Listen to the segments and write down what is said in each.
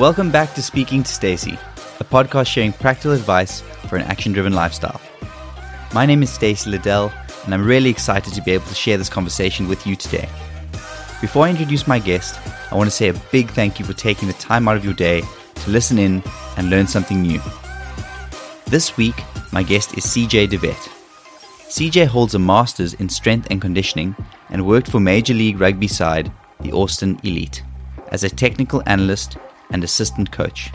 Welcome back to Speaking to Stacy, a podcast sharing practical advice for an action-driven lifestyle. My name is Stacy Liddell, and I'm really excited to be able to share this conversation with you today. Before I introduce my guest, I want to say a big thank you for taking the time out of your day to listen in and learn something new. This week, my guest is CJ De Wet. CJ holds a master's in strength and conditioning and worked for Major League Rugby side, the Austin Elite, as a technical analyst and assistant coach.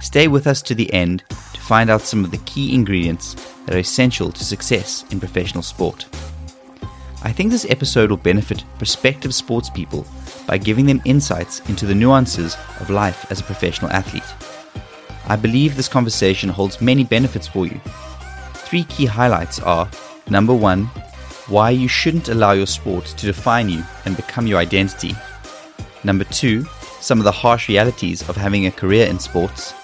Stay with us to the end to find out some of the key ingredients that are essential to success in professional sport. I think this episode will benefit prospective sports people by giving them insights into the nuances of life as a professional athlete. I believe this conversation holds many benefits for you. Three key highlights are number one, why you shouldn't allow your sport to define you and become your identity. Number two, some of the harsh realities of having a career in sports.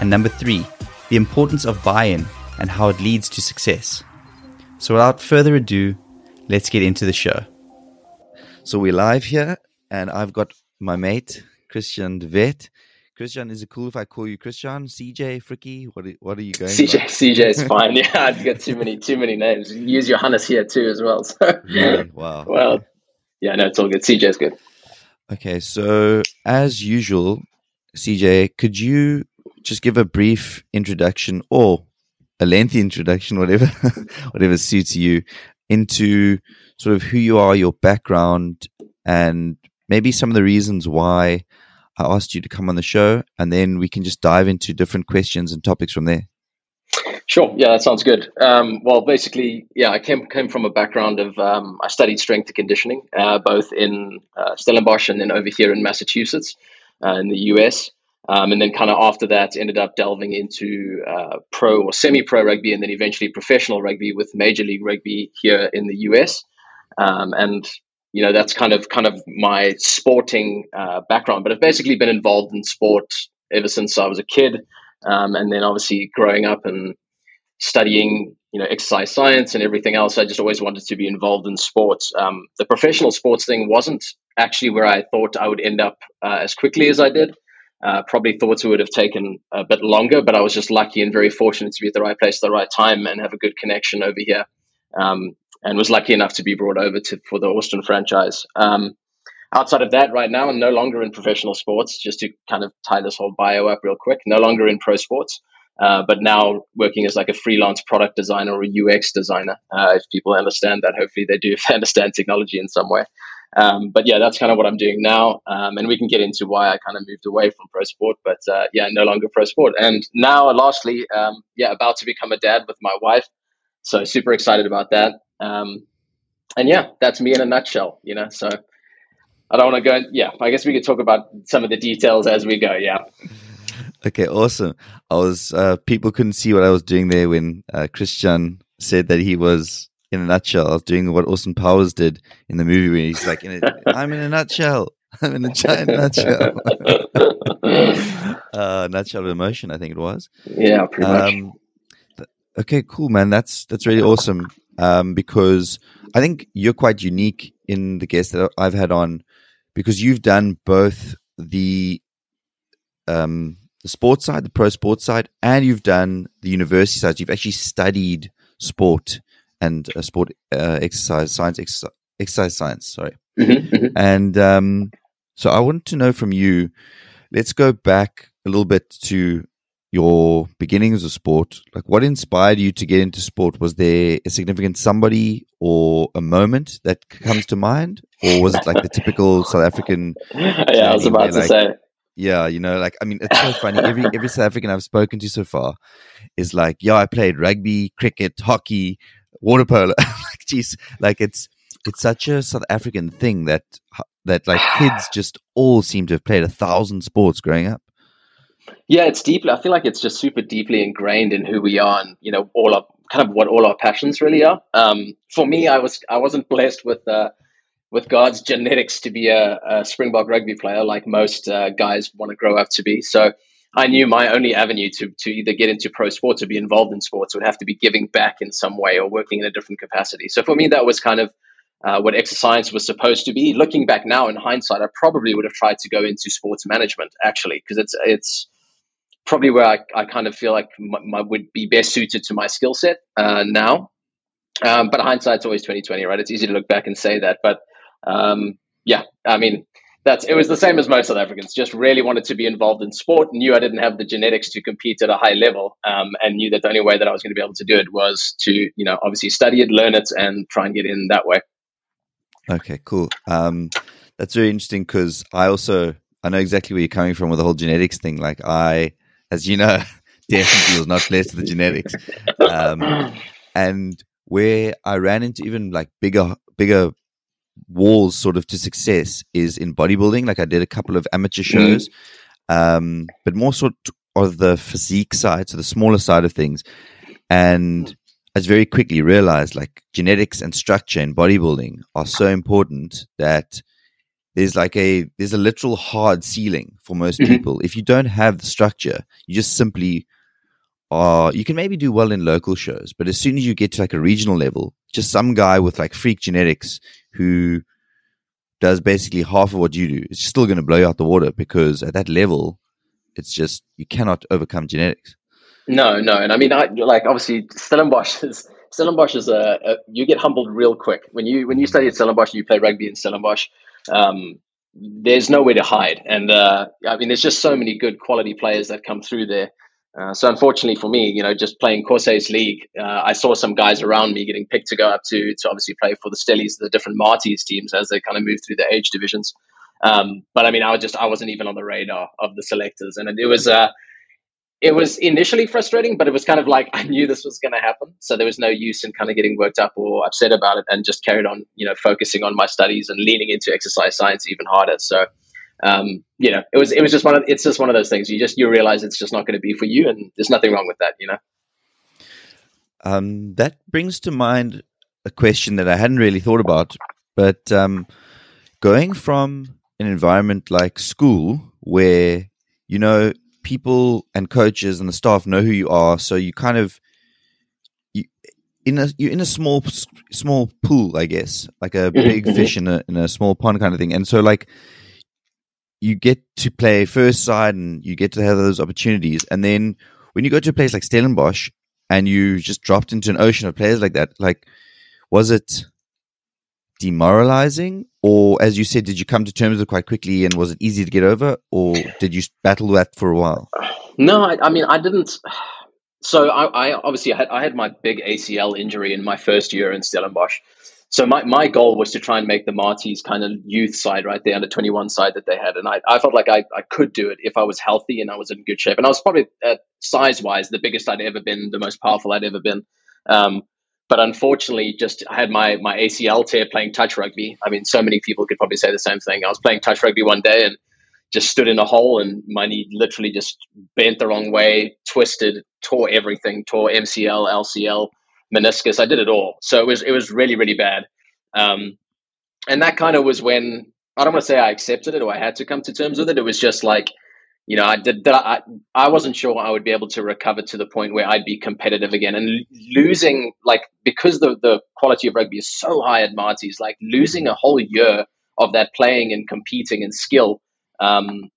And number three, the importance of buy in and how it leads to success. So without further ado, let's get into the show. So we're live here, and I've got my mate, Christian De Wet. Christian, is it cool if I call you Christian? CJ, Fricky? What are, what are you going CJ, by? CJ is fine. Yeah, I've got too many too many names. You use Johannes here too as well. So. Yeah, wow. Well, yeah, no, it's all good. CJ is good. Okay, so as usual, CJ, could you just give a brief introduction or a lengthy introduction, whatever, whatever suits you, into sort of who you are, your background, and maybe some of the reasons why I asked you to come on the show, and then we can just dive into different questions and topics from there. Sure. Yeah, that sounds good. Um, well, basically, yeah, I came came from a background of um, I studied strength and conditioning, uh, both in uh, Stellenbosch and then over here in Massachusetts, uh, in the US. Um, and then, kind of after that, ended up delving into uh, pro or semi-pro rugby, and then eventually professional rugby with Major League Rugby here in the US. Um, and you know, that's kind of kind of my sporting uh, background. But I've basically been involved in sport ever since I was a kid. Um, and then obviously growing up and studying you know exercise science and everything else i just always wanted to be involved in sports. Um, the professional sports thing wasn't actually where i thought i would end up uh, as quickly as i did. Uh, probably thought it would have taken a bit longer but i was just lucky and very fortunate to be at the right place at the right time and have a good connection over here um, and was lucky enough to be brought over to for the austin franchise. Um, outside of that right now i'm no longer in professional sports just to kind of tie this whole bio up real quick no longer in pro sports uh, but now working as like a freelance product designer or a UX designer. Uh, if people understand that, hopefully they do if they understand technology in some way. Um, but yeah, that's kind of what I'm doing now. Um, and we can get into why I kind of moved away from pro sport, but uh, yeah, no longer pro sport. And now, lastly, um, yeah, about to become a dad with my wife. So super excited about that. Um, and yeah, that's me in a nutshell, you know. So I don't want to go. Yeah, I guess we could talk about some of the details as we go. Yeah. Okay, awesome. I was uh, people couldn't see what I was doing there when uh, Christian said that he was in a nutshell. I was doing what Austin Powers did in the movie where he's like, in a, "I'm in a nutshell. I'm in a giant nutshell." uh, nutshell of emotion, I think it was. Yeah, pretty um, much. Th- okay, cool, man. That's that's really awesome. Um, because I think you're quite unique in the guests that I've had on, because you've done both the um, the sports side, the pro sports side, and you've done the university side. You've actually studied sport and uh, sport uh, exercise science, exercise, exercise science. Sorry, mm-hmm, mm-hmm. and um, so I want to know from you. Let's go back a little bit to your beginnings of sport. Like, what inspired you to get into sport? Was there a significant somebody or a moment that comes to mind, or was it like the typical South African? yeah, I was about to like, say yeah, you know, like I mean, it's so funny. Every every South African I've spoken to so far is like, yeah, I played rugby, cricket, hockey, water polo. like, geez, like it's it's such a South African thing that that like kids just all seem to have played a thousand sports growing up. Yeah, it's deeply. I feel like it's just super deeply ingrained in who we are, and you know, all our kind of what all our passions really are. Um, for me, I was I wasn't blessed with. Uh, with God's genetics to be a, a Springbok rugby player, like most uh, guys want to grow up to be. So I knew my only avenue to, to either get into pro sports or be involved in sports would have to be giving back in some way or working in a different capacity. So for me, that was kind of uh, what exercise was supposed to be. Looking back now in hindsight, I probably would have tried to go into sports management actually, because it's it's probably where I, I kind of feel like my, my would be best suited to my skill set uh, now. Um, but hindsight's always twenty twenty, right? It's easy to look back and say that, but um, yeah, I mean, that's it was the same as most South Africans. Just really wanted to be involved in sport. Knew I didn't have the genetics to compete at a high level, um, and knew that the only way that I was going to be able to do it was to, you know, obviously study it, learn it, and try and get in that way. Okay, cool. Um, that's very interesting because I also I know exactly where you're coming from with the whole genetics thing. Like I, as you know, definitely was not blessed with the genetics, um, and where I ran into even like bigger bigger walls sort of to success is in bodybuilding. Like I did a couple of amateur mm-hmm. shows, mm-hmm. um, but more sort of the physique side, so the smaller side of things. And I very quickly realized like genetics and structure in bodybuilding are so important that there's like a there's a literal hard ceiling for most mm-hmm. people. If you don't have the structure, you just simply are you can maybe do well in local shows, but as soon as you get to like a regional level, just some guy with like freak genetics who does basically half of what you do, it's still going to blow you out the water because at that level, it's just you cannot overcome genetics. No, no, and I mean, I like obviously Stellenbosch is Stellenbosch is a, a, you get humbled real quick when you when you study at Stellenbosch you play rugby in Stellenbosch. Um, there's nowhere to hide, and uh, I mean, there's just so many good quality players that come through there. Uh, so unfortunately for me, you know, just playing Koshuis League, uh, I saw some guys around me getting picked to go up to to obviously play for the Stellies, the different Maties teams as they kind of move through the age divisions. Um, but I mean, I was just I wasn't even on the radar of the selectors, and it was uh, it was initially frustrating, but it was kind of like I knew this was going to happen, so there was no use in kind of getting worked up or upset about it, and just carried on, you know, focusing on my studies and leaning into exercise science even harder. So um, you know, it was it was just one of it's just one of those things. You just you realize it's just not going to be for you, and there's nothing wrong with that. You know. Um, that brings to mind a question that I hadn't really thought about, but um, going from an environment like school where you know people and coaches and the staff know who you are, so you kind of you in a you're in a small small pool, I guess, like a mm-hmm, big mm-hmm. fish in a in a small pond kind of thing, and so like you get to play first side and you get to have those opportunities. And then when you go to a place like Stellenbosch and you just dropped into an ocean of players like that, like, was it demoralizing? Or, as you said, did you come to terms with it quite quickly and was it easy to get over? Or did you battle that for a while? No, I, I mean, I didn't. So I, I obviously I had, I had my big ACL injury in my first year in Stellenbosch. So my, my goal was to try and make the Maties kind of youth side right there, under 21 side that they had. And I, I felt like I, I could do it if I was healthy and I was in good shape. And I was probably size wise the biggest I'd ever been, the most powerful I'd ever been. Um, but unfortunately, just I had my, my ACL tear playing touch rugby. I mean, so many people could probably say the same thing. I was playing touch rugby one day and just stood in a hole and my knee literally just bent the wrong way, twisted, tore everything, tore MCL, LCL meniscus. I did it all. So it was it was really really bad. Um, and that kind of was when I don't want to say I accepted it or I had to come to terms with it. It was just like, you know, I did that. I, I wasn't sure I would be able to recover to the point where I'd be competitive again. And losing, like, because the, the quality of rugby is so high at Maties, like losing a whole year of that playing and competing and skill, um,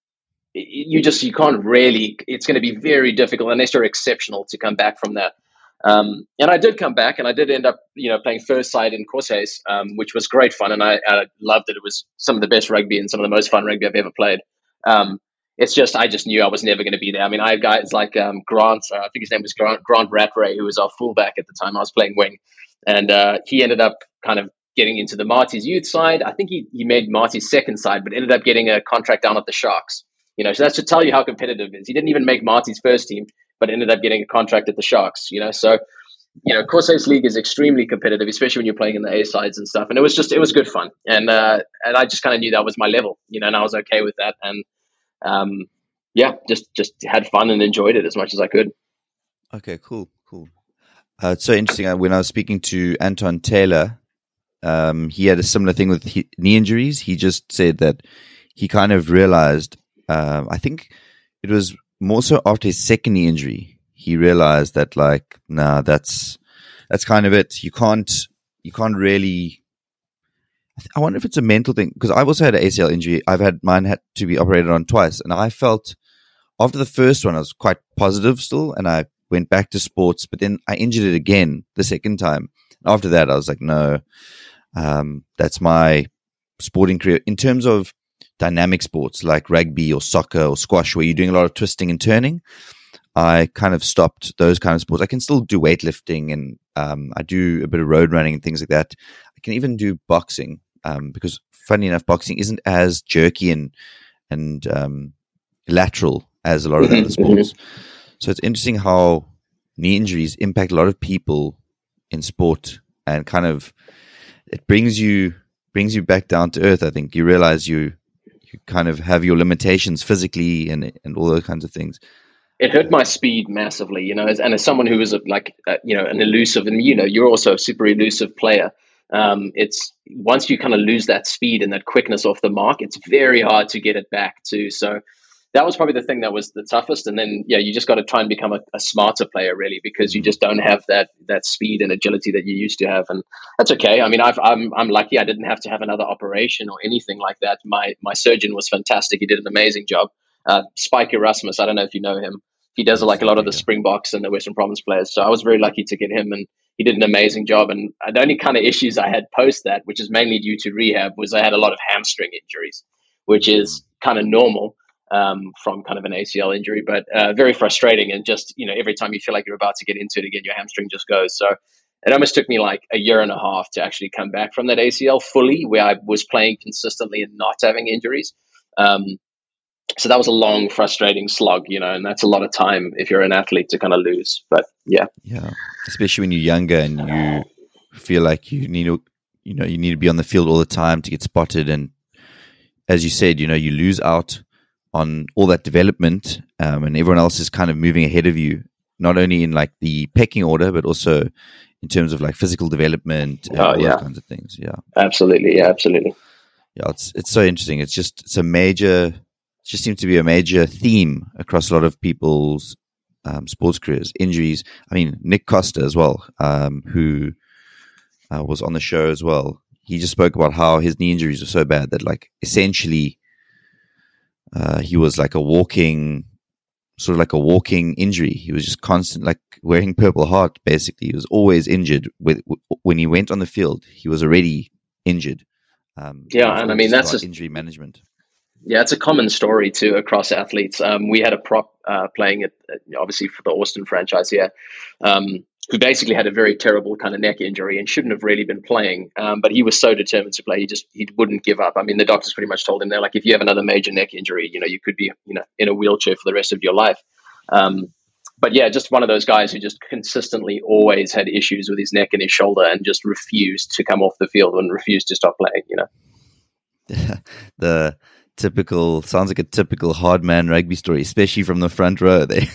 you just you can't really. It's going to be very difficult unless you're exceptional to come back from that. Um, and I did come back, and I did end up, you know, playing first side in Koshuis, um, which was great fun, and I, I, loved it. It was some of the best rugby and some of the most fun rugby I've ever played. Um, it's just I just knew I was never going to be there. I mean, I had guys like um, Grant, uh, I think his name was Grant, Grant Rattray, who was our fullback at the time. I was playing wing, and uh, he ended up kind of getting into the Maties youth side. I think he, he made Maties second side, but ended up getting a contract down at the Sharks. You know, so that should tell you how competitive it is. He didn't even make Maties first team but ended up getting a contract at the Sharks. You know, so you know, Koshuis League is extremely competitive, especially when you're playing in the A sides and stuff. And it was just it was good fun, and uh, and I just kind of knew that was my level, you know, and I was okay with that, and um, yeah, just just had fun and enjoyed it as much as I could. Okay, cool, cool. Uh, it's so interesting. Uh, when I was speaking to Anton Taylor, um, he had a similar thing with knee injuries. He just said that he kind of realized. Uh, I think it was more so after his second injury, he realized that like, nah, that's that's kind of it. You can't you can't really I wonder if it's a mental thing because I've also had an ACL injury. I've had mine had to be operated on twice, and I felt after the first one I was quite positive still, and I went back to sports, but then I injured it again the second time. After that, I was like, no, um, that's my sporting career. In terms of dynamic sports like rugby or soccer or squash, where you're doing a lot of twisting and turning, I kind of stopped those kind of sports. I can still do weightlifting and um, I do a bit of road running and things like that. I can even do boxing um, because, funny enough, boxing isn't as jerky and and um, lateral as a lot of the other mm-hmm, sports. So it's interesting how knee injuries impact a lot of people in sport and kind of it brings you brings you back down to earth. I think you realize you you kind of have your limitations physically and and all those kinds of things it hurt my speed massively, you know, as, and as someone who was a, like, uh, you know, an elusive, and you know, you're also a super elusive player. Um, it's once you kind of lose that speed and that quickness off the mark, it's very hard to get it back too. So that was probably the thing that was the toughest. And then, yeah, you just got to try and become a, a, smarter player, really, because you just don't have that that speed and agility that you used to have. And that's okay. I mean, I've, I'm I'm lucky. I didn't have to have another operation or anything like that. My my surgeon was fantastic. He did an amazing job. Uh, Spike Erasmus, I don't know if you know him. He does like a lot of the Springboks and the Western Province players. So I was very lucky to get him, and he did an amazing job. And the only kind of issues I had post that, which is mainly due to rehab, was I had a lot of hamstring injuries, which is mm. kind of normal um, from kind of an ACL injury, but uh, very frustrating. And just you know, every time you feel like you're about to get into it again, your hamstring just goes. So it almost took me like a year and a half to actually come back from that ACL fully, where I was playing consistently and not having injuries. Um, so that was a long, frustrating slog, you know, and that's a lot of time if you're an athlete to kind of lose. But yeah, yeah, especially when you're younger and you feel like you need to, you know, you need to be on the field all the time to get spotted, and as you said, you know, you lose out on all that development, um, and everyone else is kind of moving ahead of you, not only in like the pecking order, but also in terms of like physical development and oh, all yeah. those kinds of things. Yeah, absolutely, yeah, absolutely. Yeah, it's it's so interesting. It's just it's a major just seems to be a major theme across a lot of people's um, sports careers. Injuries. I mean, Nick Costa as well, um, who uh, was on the show as well. He just spoke about how his knee injuries were so bad that, like, essentially, uh, he was like a walking, sort of like a walking injury. He was just constant, like wearing Purple Heart. Basically, he was always injured. With when he went on the field, he was already injured. Um, yeah, and I mean that's just injury management. Yeah, it's a common story too across athletes. Um, we had a prop uh, playing it, obviously for the Austin franchise here, um, who basically had a very terrible kind of neck injury and shouldn't have really been playing. Um, but he was so determined to play, he just he wouldn't give up. I mean, the doctors pretty much told him they're like, if you have another major neck injury, you know, you could be you know in a wheelchair for the rest of your life. Um, but yeah, just one of those guys who just consistently always had issues with his neck and his shoulder and just refused to come off the field and refused to stop playing. You know, the typical sounds like a typical hard man rugby story, especially from the front row. They,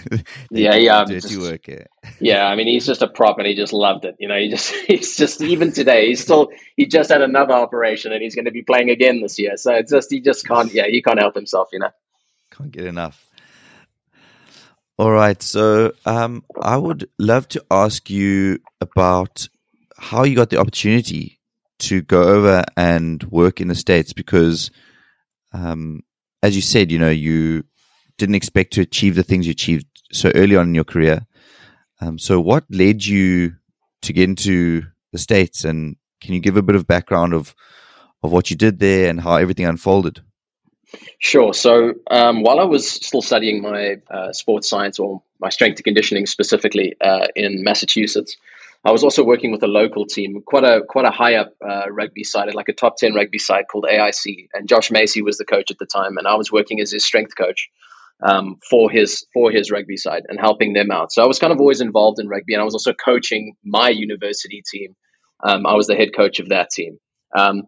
they yeah, yeah, just, work. Yeah. yeah, I mean, he's just a prop, and he just loved it. You know, he just he's just even today, he's still he just had another operation, and he's going to be playing again this year. So it's just he just can't. Yeah, he can't help himself. You know, can't get enough. All right, so um, I would love to ask you about how you got the opportunity to go over and work in the states because um, as you said, you know, you didn't expect to achieve the things you achieved so early on in your career. Um, so, what led you to get into the states, and can you give a bit of background of of what you did there and how everything unfolded? Sure. So, um, while I was still studying my uh, sports science or my strength and conditioning specifically uh, in Massachusetts, I was also working with a local team, quite a quite a high up uh, rugby side, like a top ten rugby side called AIC. And Josh Macy was the coach at the time, and I was working as his strength coach um, for his for his rugby side and helping them out. So I was kind of always involved in rugby, and I was also coaching my university team. Um, I was the head coach of that team. Um,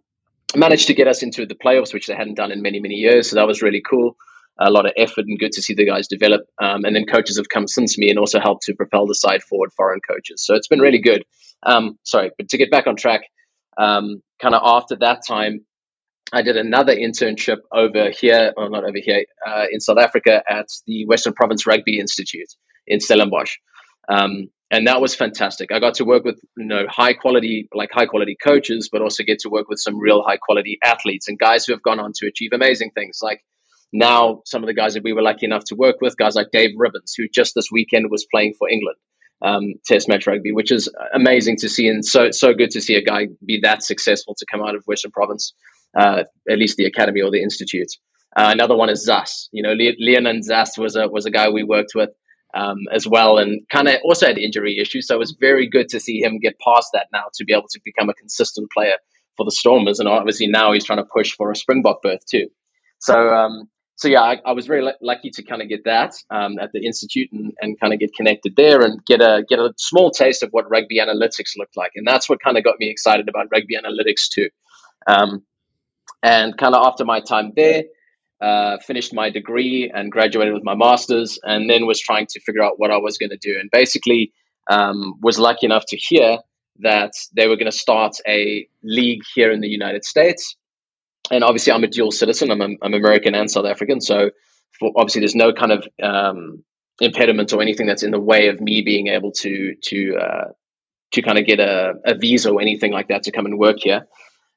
managed to get us into the playoffs, which they hadn't done in many many years. So that was really cool a lot of effort and good to see the guys develop. Um, and then coaches have come since me and also helped to propel the side forward, foreign coaches. So it's been really good. Um, sorry, but to get back on track, um, kind of after that time, I did another internship over here, or not over here, uh, in South Africa at the Western Province Rugby Institute in Stellenbosch. Um, and that was fantastic. I got to work with you know high quality, like high quality coaches, but also get to work with some real high quality athletes and guys who have gone on to achieve amazing things. Like now, some of the guys that we were lucky enough to work with, guys like Dave Ribbans, who just this weekend was playing for England. Um, test match rugby, which is amazing to see, and so so good to see a guy be that successful to come out of Western Province, uh, at least the academy or the institute. Uh, another one is Zas. You know, Le- Leolin Zas was a was a guy we worked with um, as well, and kind of also had injury issues. So it was very good to see him get past that now to be able to become a consistent player for the Stormers, and obviously now he's trying to push for a Springbok berth too. So um, so yeah, I, I was very l- lucky to kind of get that um, at the institute and, and kind of get connected there and get a get a small taste of what rugby analytics looked like, and that's what kind of got me excited about rugby analytics too. Um, and kind of after my time there, uh, finished my degree and graduated with my master's, and then was trying to figure out what I was going to do. And basically, um, was lucky enough to hear that they were going to start a league here in the United States. And obviously, I'm a dual citizen. I'm, a, I'm American and South African, so for, obviously, there's no kind of um, impediment or anything that's in the way of me being able to to uh, to kind of get a, a, visa or anything like that to come and work here.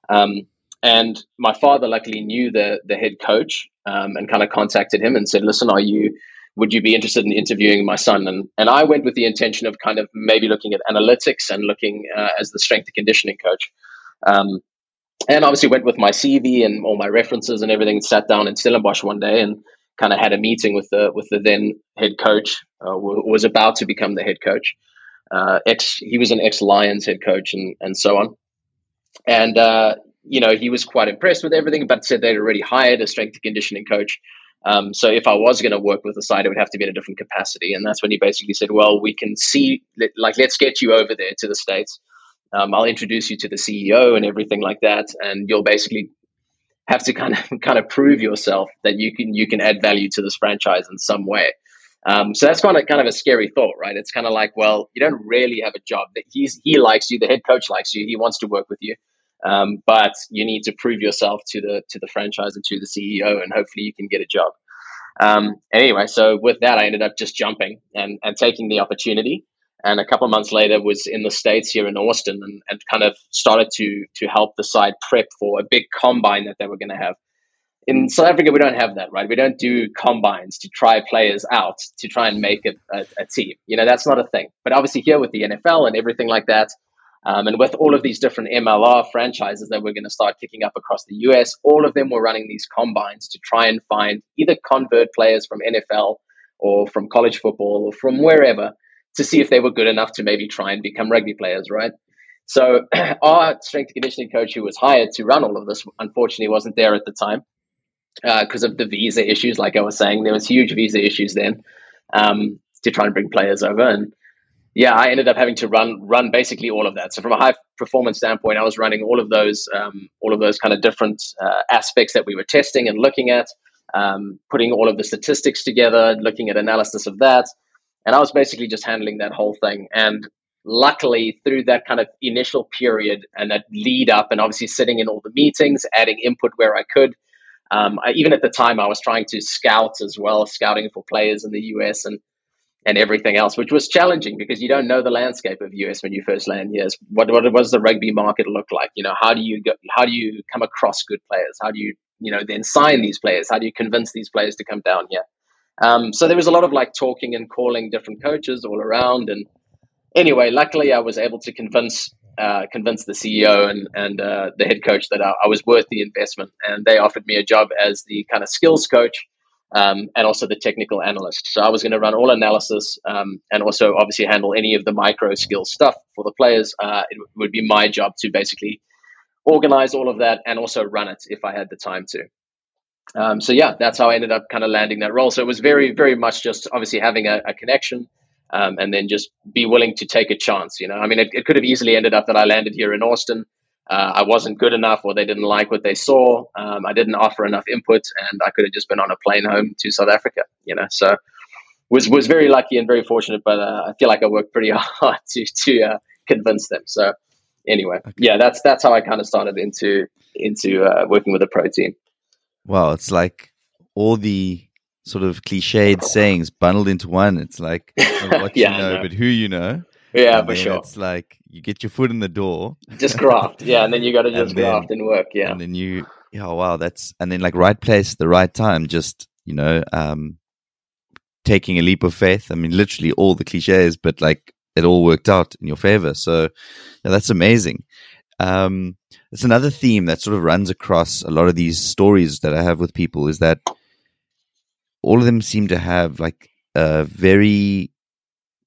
Um, and my father luckily knew the the head coach um, and kind of contacted him and said, "Listen, are you would you be interested in interviewing my son?" And and I went with the intention of kind of maybe looking at analytics and looking uh, as the strength and conditioning coach. Um, and obviously went with my CV and all my references and everything. And Sat down in Stellenbosch one day and kind of had a meeting with the with the then head coach, uh, was about to become the head coach. Uh, ex, he was an ex Lions head coach and and so on. And uh, you know, he was quite impressed with everything, but said they'd already hired a strength and conditioning coach. Um, so if I was going to work with the side, it would have to be in a different capacity. And that's when he basically said, well, we can see, like, let's get you over there to the States. Um, I'll introduce you to the CEO and everything like that. And you'll basically have to kind of, kind of prove yourself that you can, you can add value to this franchise in some way. Um, so that's kind of kind of a scary thought, right? It's kind of like, well, you don't really have a job. That he's he likes you, the head coach likes you, he wants to work with you. Um, but you need to prove yourself to the to the franchise and to the CEO, and hopefully you can get a job. Um, anyway, so with that, I ended up just jumping and, and taking the opportunity. And a couple of months later, was in the states here in Austin, and, and kind of started to to help the side prep for a big combine that they were going to have. In South Africa, we don't have that, right? We don't do combines to try players out to try and make a, a, a team. You know, that's not a thing. But obviously, here with the NFL and everything like that, um, and with all of these different MLR franchises that we're going to start kicking up across the US, all of them were running these combines to try and find either convert players from NFL or from college football or from wherever to see if they were good enough to maybe try and become rugby players, right? So our strength conditioning coach who was hired to run all of this, unfortunately, wasn't there at the time because uh, of the visa issues. Like I was saying, there was huge visa issues then um, to try and bring players over. And yeah, I ended up having to run run basically all of that. So from a high performance standpoint, I was running all of those um, all of those kind of different uh, aspects that we were testing and looking at, um, putting all of the statistics together, looking at analysis of that, and I was basically just handling that whole thing. And luckily, through that kind of initial period and that lead up, and obviously sitting in all the meetings, adding input where I could. Um, I, even at the time, I was trying to scout as well, scouting for players in the US and and everything else, which was challenging because you don't know the landscape of US when you first land here. What what does the rugby market look like? You know, how do you go, how do you come across good players? How do you you know then sign these players? How do you convince these players to come down here? Um, so there was a lot of like talking and calling different coaches all around. And anyway, luckily I was able to convince uh, convince the CEO and and uh, the head coach that I, I was worth the investment, and they offered me a job as the kind of skills coach um, and also the technical analyst. So I was going to run all analysis um, and also obviously handle any of the micro skill stuff for the players. Uh, it would be my job to basically organize all of that and also run it if I had the time to. Um, so yeah, that's how I ended up kind of landing that role. So it was very, very much just obviously having a, a connection. Um, and then just be willing to take a chance. You know, I mean, it, it could have easily ended up that I landed here in Austin uh, I wasn't good enough or they didn't like what they saw. Um, I didn't offer enough input and I could have just been on a plane home to South Africa, you know. So was was very lucky and very fortunate, but uh, I feel like I worked pretty hard to to uh, convince them. So anyway, okay. yeah, that's that's how I kind of started into into uh, working with a pro team. Wow, it's like all the sort of cliched sayings bundled into one. It's like what yeah, you know, but who you know. Yeah, for sure. It's like you get your foot in the door. Just graft, yeah, and then you got to just then, graft and work, yeah. And then you, yeah, oh, wow, that's and then like right place, the right time. Just you know, um, taking a leap of faith. I mean, literally all the cliches, but like it all worked out in your favor. So yeah, that's amazing. Um, it's another theme that sort of runs across a lot of these stories that I have with people is that all of them seem to have like a very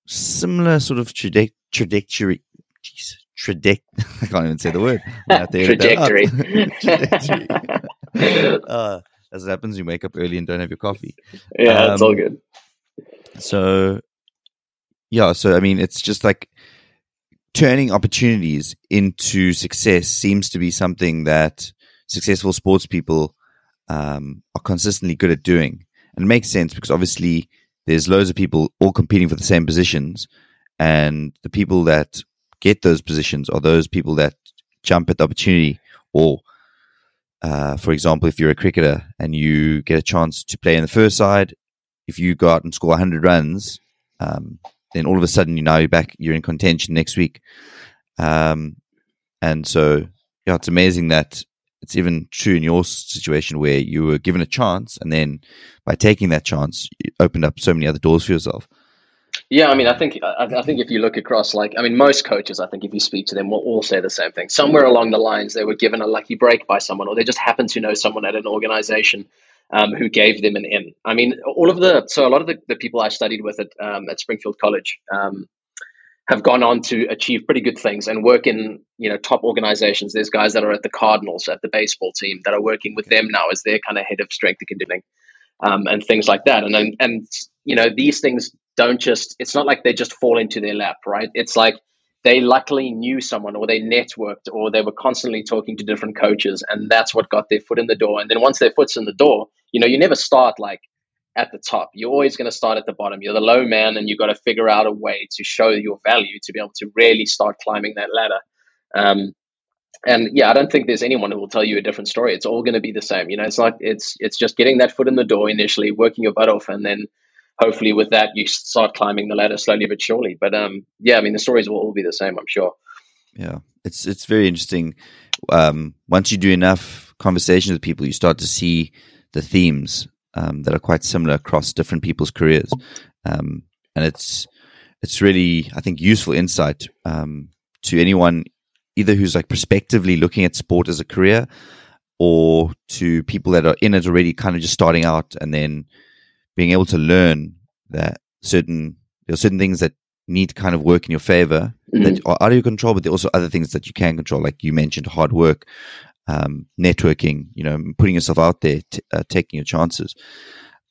similar sort of traje- trajectory. Jeez, traject. I can't even say the word. trajectory. trajectory. uh, as it happens, you wake up early and don't have your coffee. Yeah, um, it's all good. So, yeah, so I mean, it's just like turning opportunities into success seems to be something that successful sports people um, are consistently good at doing. And it makes sense because obviously there's loads of people all competing for the same positions. And the people that get those positions are those people that jump at the opportunity. Or, uh, for example, if you're a cricketer and you get a chance to play in the first side, if you go out and score 100 runs, um, then all of a sudden you know you're back, you're in contention next week. Um, and so, yeah, it's amazing that it's even true in your situation where you were given a chance, and then by taking that chance, you opened up so many other doors for yourself. Yeah, I mean, I think I, I, think if you look across, like, I mean, most coaches, I think if you speak to them, will all say the same thing. Somewhere along the lines, they were given a lucky break by someone, or they just happened to know someone at an organization um, who gave them an in. I mean, all of the so a lot of the, the people I studied with at um, at Springfield College um, have gone on to achieve pretty good things and work in you know top organizations. There's guys that are at the Cardinals at the baseball team that are working with them now as their kind of head of strength and conditioning um, and things like that. And and you know these things don't just it's not like they just fall into their lap, right? It's like they luckily knew someone or they networked or they were constantly talking to different coaches and that's what got their foot in the door and then once their foot's in the door you know you never start like at the top you're always going to start at the bottom you're the low man and you've got to figure out a way to show your value to be able to really start climbing that ladder um, and yeah i don't think there's anyone who will tell you a different story it's all going to be the same you know it's like it's it's just getting that foot in the door initially working your butt off and then hopefully with that you start climbing the ladder slowly but surely. But um, yeah, I mean the stories will all be the same, I'm sure. Yeah, it's it's very interesting. Um, once you do enough conversations with people, you start to see the themes um, that are quite similar across different people's careers, um, and it's it's really I think useful insight um, to anyone either who's like prospectively looking at sport as a career or to people that are in it already kind of just starting out and then being able to learn that certain there are certain things that need to kind of work in your favor mm-hmm. that are out of your control, but there are also other things that you can control, like you mentioned, hard work, um, networking, you know, putting yourself out there, t- uh, taking your chances.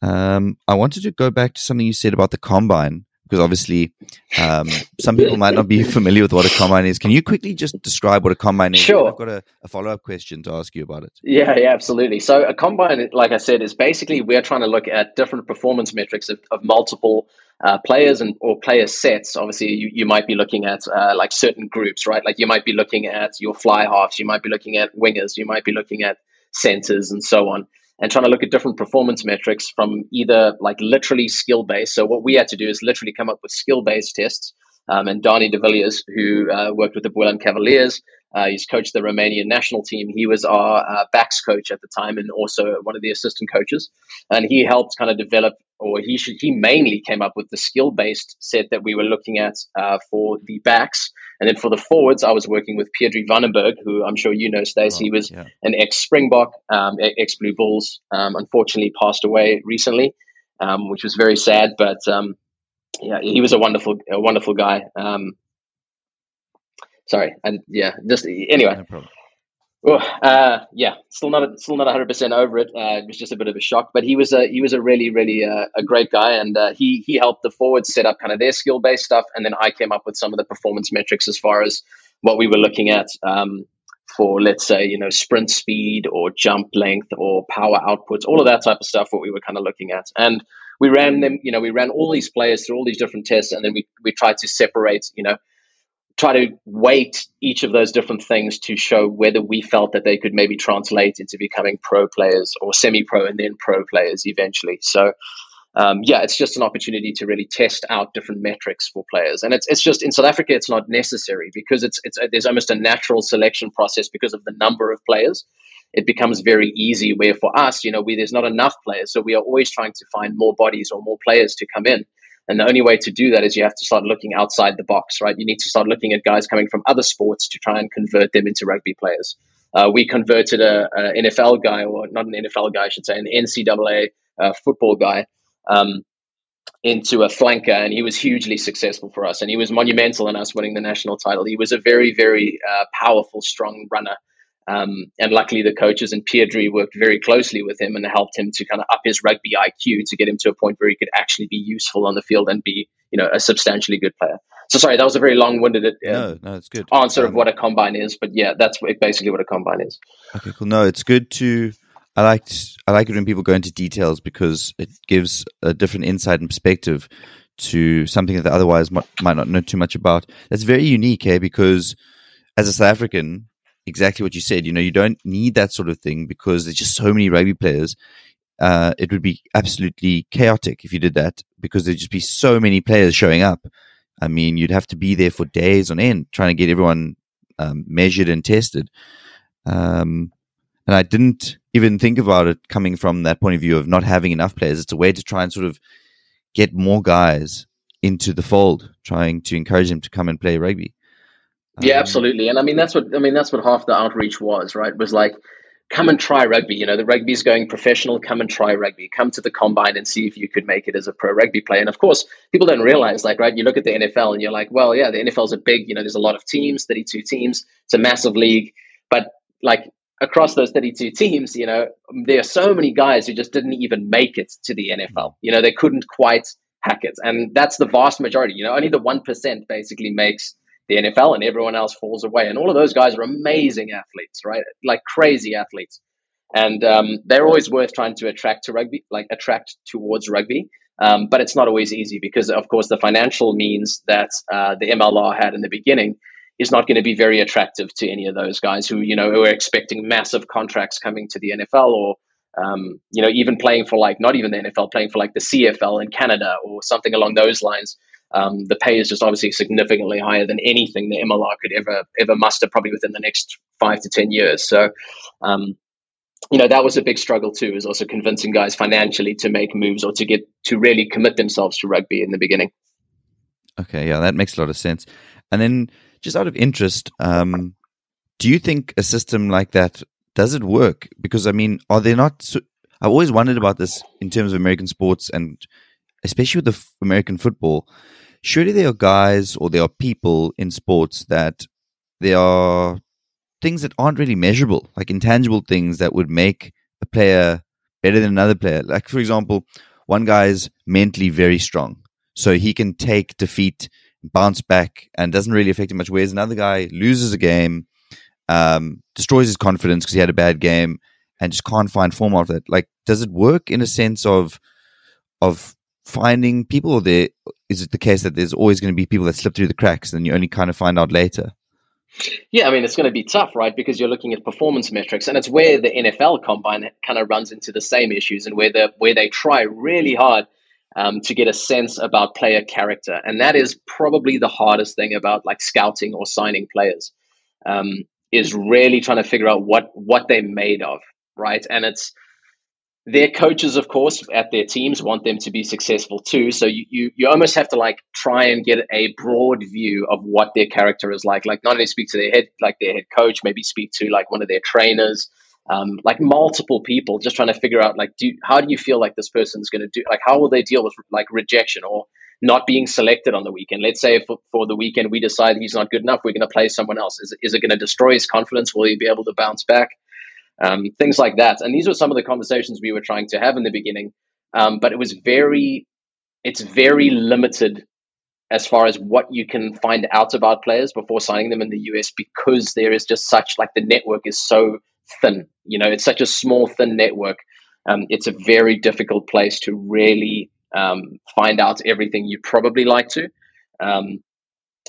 Um, I wanted to go back to something you said about the combine because obviously um, some people might not be familiar with what a combine is. Can you quickly just describe what a combine is? Sure. I've got a, a follow up question to ask you about it. Yeah, yeah, absolutely. So a combine, like I said, is basically we're trying to look at different performance metrics of, of multiple uh, players and or player sets. Obviously, you, you might be looking at uh, like certain groups, right? Like you might be looking at your fly halves, you might be looking at wingers, you might be looking at centers, and so on and trying to look at different performance metrics from either like literally skill based. So what we had to do is literally come up with skill based tests. Um, and Donny de Villiers, who uh, worked with the Boland Cavaliers, uh, he's coached the Romanian national team. He was our uh, backs coach at the time and also one of the assistant coaches. And he helped kind of develop, or he should, he mainly came up with the skill based set that we were looking at uh, for the backs. And then for the forwards, I was working with Pedrie Wannenburg, who I'm sure you know, Stace. Oh, he was yeah. an ex Springbok, um, ex Blue Bulls. Um, unfortunately, passed away recently, um, which was very sad. But um, yeah, he was a wonderful, a wonderful guy. Um, sorry, and yeah, just anyway. No Oh, uh, yeah, still not still not 100 percent over it. Uh, it was just a bit of a shock, but he was a he was a really really uh, a great guy, and uh, he he helped the forwards set up kind of their skill based stuff, and then I came up with some of the performance metrics as far as what we were looking at um, for, let's say, you know, sprint speed or jump length or power outputs, all of that type of stuff. What we were kind of looking at, and we ran them, you know, we ran all these players through all these different tests, and then we we tried to separate, you know try to weight each of those different things to show whether we felt that they could maybe translate into becoming pro players or semi pro and then pro players eventually. So, um, yeah, it's just an opportunity to really test out different metrics for players. And it's, it's just in South Africa, it's not necessary because it's, it's there's almost a natural selection process because of the number of players. It becomes very easy. Where for us, you know, we, there's not enough players, so we are always trying to find more bodies or more players to come in. And the only way to do that is you have to start looking outside the box, right? You need to start looking at guys coming from other sports to try and convert them into rugby players. Uh, we converted a, NFL guy, or not an NFL guy, I should say, an NCAA uh, football guy um, into a flanker, and he was hugely successful for us. And he was monumental in us winning the national title. He was a very, very uh, powerful, strong runner. Um, and luckily, the coaches and Pedrie worked very closely with him and helped him to kind of up his rugby IQ to get him to a point where he could actually be useful on the field and be, you know, a substantially good player. So sorry, that was a very long-winded uh, no, no, it's good. answer um, of what a combine is, but yeah, that's basically what a combine is. Okay, cool. No, it's good to I like I like it when people go into details because it gives a different insight and perspective to something that otherwise might, might not know too much about. That's very unique, eh? Because as a South African, exactly what you said. You know, you don't need that sort of thing because there's just so many rugby players. Uh, it would be absolutely chaotic if you did that because there'd just be so many players showing up. I mean, you'd have to be there for days on end trying to get everyone um, measured and tested. Um, and I didn't even think about it coming from that point of view of not having enough players. It's a way to try and sort of get more guys into the fold, trying to encourage them to come and play rugby. Yeah, um, absolutely. And I mean that's what I mean that's what half the outreach was, right? Was like come and try rugby. You know, the rugby's going professional. Come and try rugby. Come to the combine and see if you could make it as a pro rugby player. And of course, people don't realize, like, right? You look at the NFL and you're like, well, yeah, the NFL's a big. You know, there's a lot of teams, 32 teams. It's a massive league, but like across those 32 teams, you know, there are so many guys who just didn't even make it to the NFL. You know, they couldn't quite hack it. And that's the vast majority. You know, only the 1% basically makes the NFL and everyone else falls away. And all of those guys are amazing athletes, right? Like crazy athletes. And um, they're always worth trying to attract to rugby, like attract towards rugby. Um, but it's not always easy because, of course, the financial means that uh, the MLR had in the beginning is not going to be very attractive to any of those guys who you know who are expecting massive contracts coming to the NFL or um, you know even playing for like not even the NFL playing for like the CFL in Canada or something along those lines. Um, the pay is just obviously significantly higher than anything the MLR could ever ever muster probably within the next five to ten years. So. Um, you know that was a big struggle too is also convincing guys financially to make moves or to get to really commit themselves to rugby in the beginning okay yeah that makes a lot of sense and then just out of interest, um, do you think a system like that does it work? Because I mean, are they not? I've always wondered about this in terms of American sports and especially with the f- American football. Surely there are guys or there are people in sports that there are things that aren't really measurable, like intangible things that would make a player better than another player. Like for example, one guy's mentally very strong, so he can take defeat bounce back and doesn't really affect him much. Whereas another guy loses a game, um, destroys his confidence because he had a bad game and just can't find form of it. Like, does it work in a sense of of finding people, or there is it the case that there's always going to be people that slip through the cracks and you only kind of find out later? Yeah, I mean it's going to be tough, right? Because you're looking at performance metrics, and it's where the NFL combine kind of runs into the same issues, and where the where they try really hard um, to get a sense about player character. And that is probably the hardest thing about like scouting or signing players um, is really trying to figure out what what they're made of, right? And it's their coaches, of course, at their teams want them to be successful too. So you, you you almost have to like try and get a broad view of what their character is like. Like not only speak to their head, like their head coach, maybe speak to like one of their trainers, um, like multiple people just trying to figure out like do how do you feel like this person's going to do like how will they deal with like rejection or not being selected on the weekend let's say for, for the weekend we decide he's not good enough we're going to play someone else is, is it going to destroy his confidence will he be able to bounce back um, things like that and these were some of the conversations we were trying to have in the beginning um, but it was very it's very limited as far as what you can find out about players before signing them in the US because there is just such like the network is so thin. You know, it's such a small, thin network. Um, it's a very difficult place to really um, find out everything you probably like to. Um,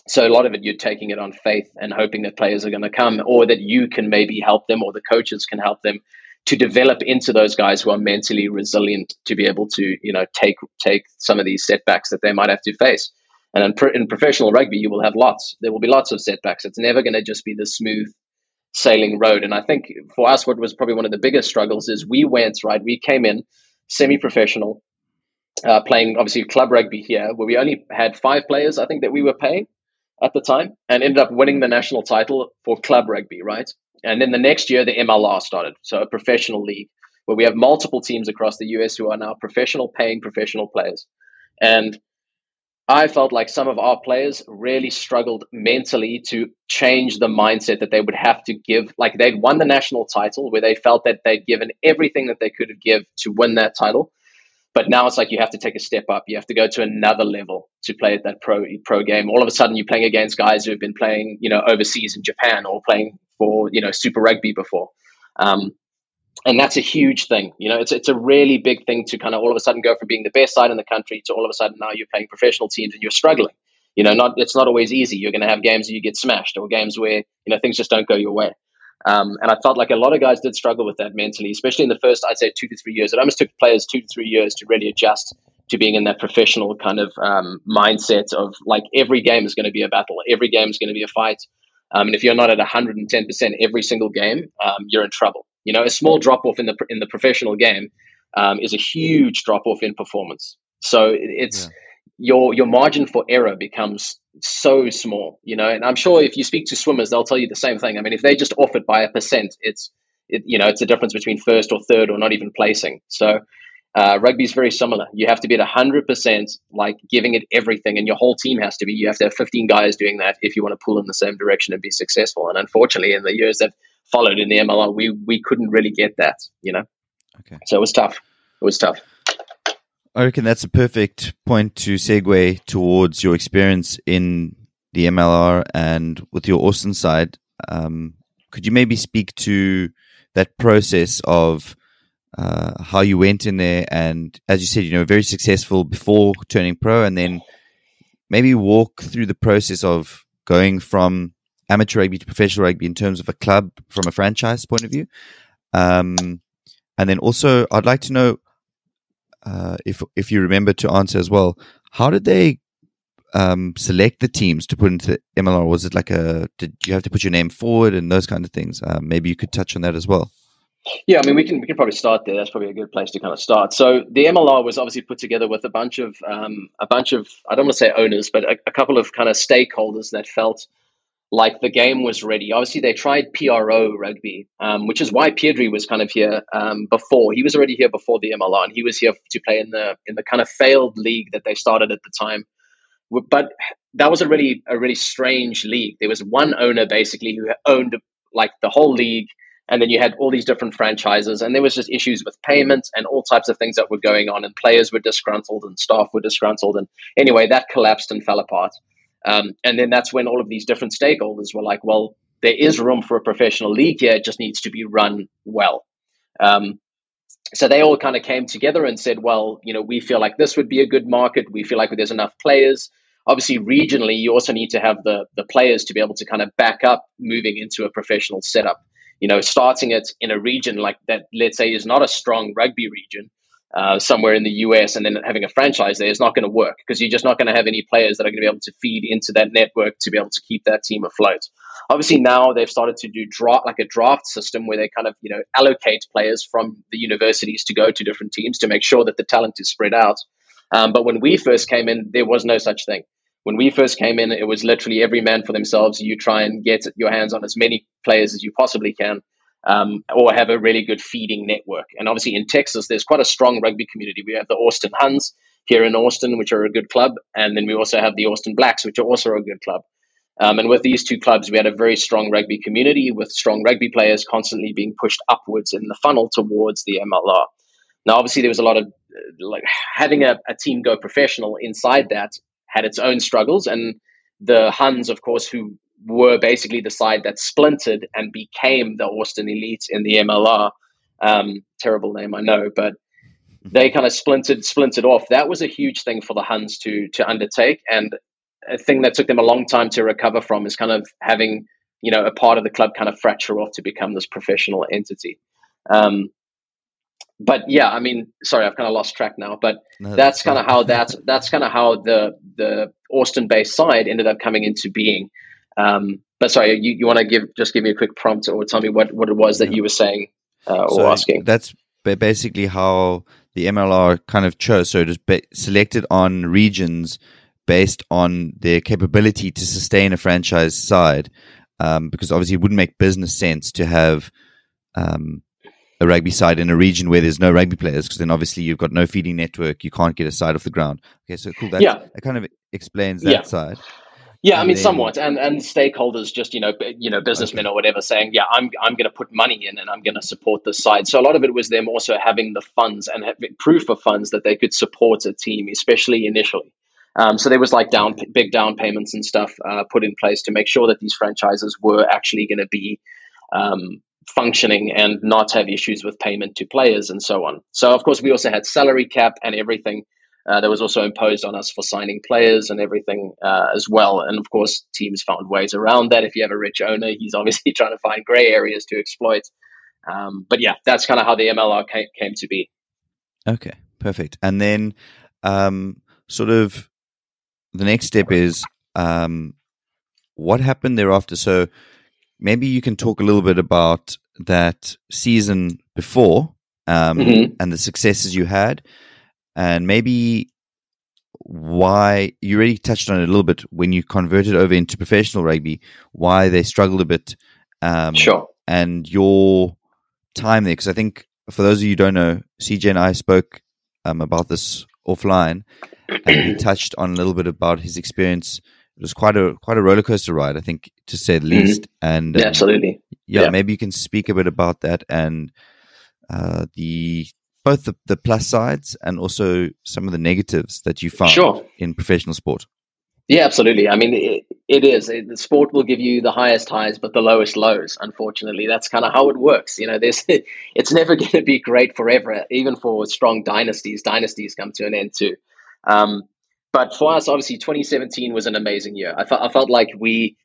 so a lot of it, you're taking it on faith and hoping that players are going to come, or that you can maybe help them, or the coaches can help them to develop into those guys who are mentally resilient to be able to you know take take some of these setbacks that they might have to face. And in, pro- in professional rugby, you will have lots. There will be lots of setbacks. It's never going to just be the smooth sailing road. And I think for us, what was probably one of the biggest struggles is we went right. We came in semi-professional, uh, playing obviously club rugby here, where we only had five players. I think that we were paying at the time, and ended up winning the national title for club rugby, right? And then the next year, the MLR started, so a professional league where we have multiple teams across the US who are now professional, paying professional players. And I felt like some of our players really struggled mentally to change the mindset that they would have to give. Like they'd won the national title where they felt that they'd given everything that they could have give to win that title. But now it's like you have to take a step up. You have to go to another level to play at that pro pro game. All of a sudden, you're playing against guys who have been playing, you know, overseas in Japan or playing for, you know, Super Rugby before. Um, and that's a huge thing. You know, it's it's a really big thing to kind of all of a sudden go from being the best side in the country to all of a sudden now you're playing professional teams and you're struggling. You know, not it's not always easy. You're going to have games where you get smashed or games where you know things just don't go your way. Um, and I felt like a lot of guys did struggle with that mentally, especially in the first, I'd say, two to three years. It almost took players two to three years to really adjust to being in that professional kind of um, mindset of like every game is going to be a battle, every game is going to be a fight. Um, and if you're not at 110% every single game, um, you're in trouble. You know, a small drop off in the in the professional game um, is a huge drop off in performance. So it's yeah. Your your margin for error becomes so small. You know, and I'm sure if you speak to swimmers, they'll tell you the same thing. I mean, if they just off it by a percent, it's it, you know it's a difference between first or third or not even placing. So uh, rugby is very similar. You have to be at 100%, like giving it everything, and your whole team has to be. You have to have 15 guys doing that if you want to pull in the same direction and be successful. And unfortunately, in the years that followed in the MLR, we we couldn't really get that, you know. Okay. So it was tough. It was tough. I reckon that's a perfect point to segue towards your experience in the MLR and with your Austin side. Um, could you maybe speak to that process of uh, how you went in there and, as you said, you know, very successful before turning pro, and then maybe walk through the process of going from amateur rugby to professional rugby in terms of a club from a franchise point of view. Um, and then also, I'd like to know uh, if if you remember to answer as well. How did they um, select the teams to put into the MLR? Was it like a did you have to put your name forward and those kind of things? Uh, maybe you could touch on that as well. Yeah, I mean, we can we can probably start there. That's probably a good place to kind of start. So the MLR was obviously put together with a bunch of um, a bunch of I don't want to say owners, but a, a couple of kind of stakeholders that felt like the game was ready. Obviously, they tried PRO rugby, um, which is why Pedrie was kind of here um, before. He was already here before the MLR, and he was here to play in the in the kind of failed league that they started at the time. But that was a really a really strange league. There was one owner basically who owned like the whole league, and then you had all these different franchises, and there was just issues with payments and all types of things that were going on, and players were disgruntled and staff were disgruntled, and anyway, that collapsed and fell apart. Um, and then that's when all of these different stakeholders were like, well, there is room for a professional league here. It just needs to be run well. Um, so they all kind of came together and said, well, you know, we feel like this would be a good market. We feel like there's enough players. Obviously, regionally, you also need to have the the players to be able to kind of back up moving into a professional setup. You know, starting it in a region like that, let's say, is not a strong rugby region, uh, somewhere in the US and then having a franchise there is not going to work because you're just not going to have any players that are going to be able to feed into that network to be able to keep that team afloat. Obviously, now they've started to do draft like a draft system where they kind of you know allocate players from the universities to go to different teams to make sure that the talent is spread out. Um, but when we first came in, there was no such thing. When we first came in, it was literally every man for themselves. You try and get your hands on as many players as you possibly can um, or have a really good feeding network. And obviously in Texas, there's quite a strong rugby community. We have the Austin Huns here in Austin, which are a good club, and then we also have the Austin Blacks, which are also a good club. Um, and with these two clubs, we had a very strong rugby community with strong rugby players constantly being pushed upwards in the funnel towards the MLR. Now, obviously, there was a lot of uh, like having a, a team go professional inside that had its own struggles, and the Huns, of course, who were basically the side that splintered and became the Austin Elite in the MLR. Um, terrible name, I know, but they kind of splintered splintered off. That was a huge thing for the Huns to to undertake, and a thing that took them a long time to recover from is kind of having you know a part of the club kind of fracture off to become this professional entity. Um, but yeah, I mean, sorry, I've kind of lost track now. But no, that's, that's kind of how that's that's kind of how the the Austin-based side ended up coming into being. Um, but sorry, you, you want to give just give me a quick prompt or tell me what, what it was that you were saying uh, or so asking? That's basically how the MLR kind of chose. So it was ba- selected on regions based on their capability to sustain a franchise side, um, because obviously it wouldn't make business sense to have um, a rugby side in a region where there's no rugby players, because then obviously you've got no feeding network, you can't get a side off the ground. Okay, so cool. That yeah. that kind of explains that yeah. side. Yeah, I mean, then, somewhat, and and stakeholders, just you know, you know, businessmen okay. or whatever, saying, yeah, I'm I'm going to put money in and I'm going to support this side. So a lot of it was them also having the funds and proof of funds that they could support a team, especially initially. Um, so there was like down big down payments and stuff uh, put in place to make sure that these franchises were actually going to be um, functioning and not have issues with payment to players and so on. So of course we also had salary cap and everything uh, that was also imposed on us for signing players and everything uh, as well. And of course, teams found ways around that. If you have a rich owner, he's obviously trying to find gray areas to exploit. Um, but yeah, that's kind of how the MLR came, came, to be. Okay, perfect. And then, um, sort of, the next step is um, what happened thereafter. So maybe you can talk a little bit about that season before um, mm-hmm. and the successes you had and maybe why you already touched on it a little bit when you converted over into professional rugby, why they struggled a bit. Um, sure. And your time there, because I think for those of you who don't know, CJ and I spoke um, about this offline, and he touched on a little bit about his experience. It was quite a quite a roller coaster ride, I think, to say the mm-hmm. least. Mm-hmm. And um, yeah, absolutely, yeah, yeah, maybe you can speak a bit about that and uh, the both the, the plus sides and also some of the negatives that you find sure. in professional sport. Yeah, absolutely. I mean, it, it is. It, the sport will give you the highest highs, but the lowest lows. Unfortunately, that's kind of how it works. You know, there's it's never going to be great forever. Even for strong dynasties, dynasties come to an end too. Um, but for us, obviously, 2017 was an amazing year. I, fe- I felt like we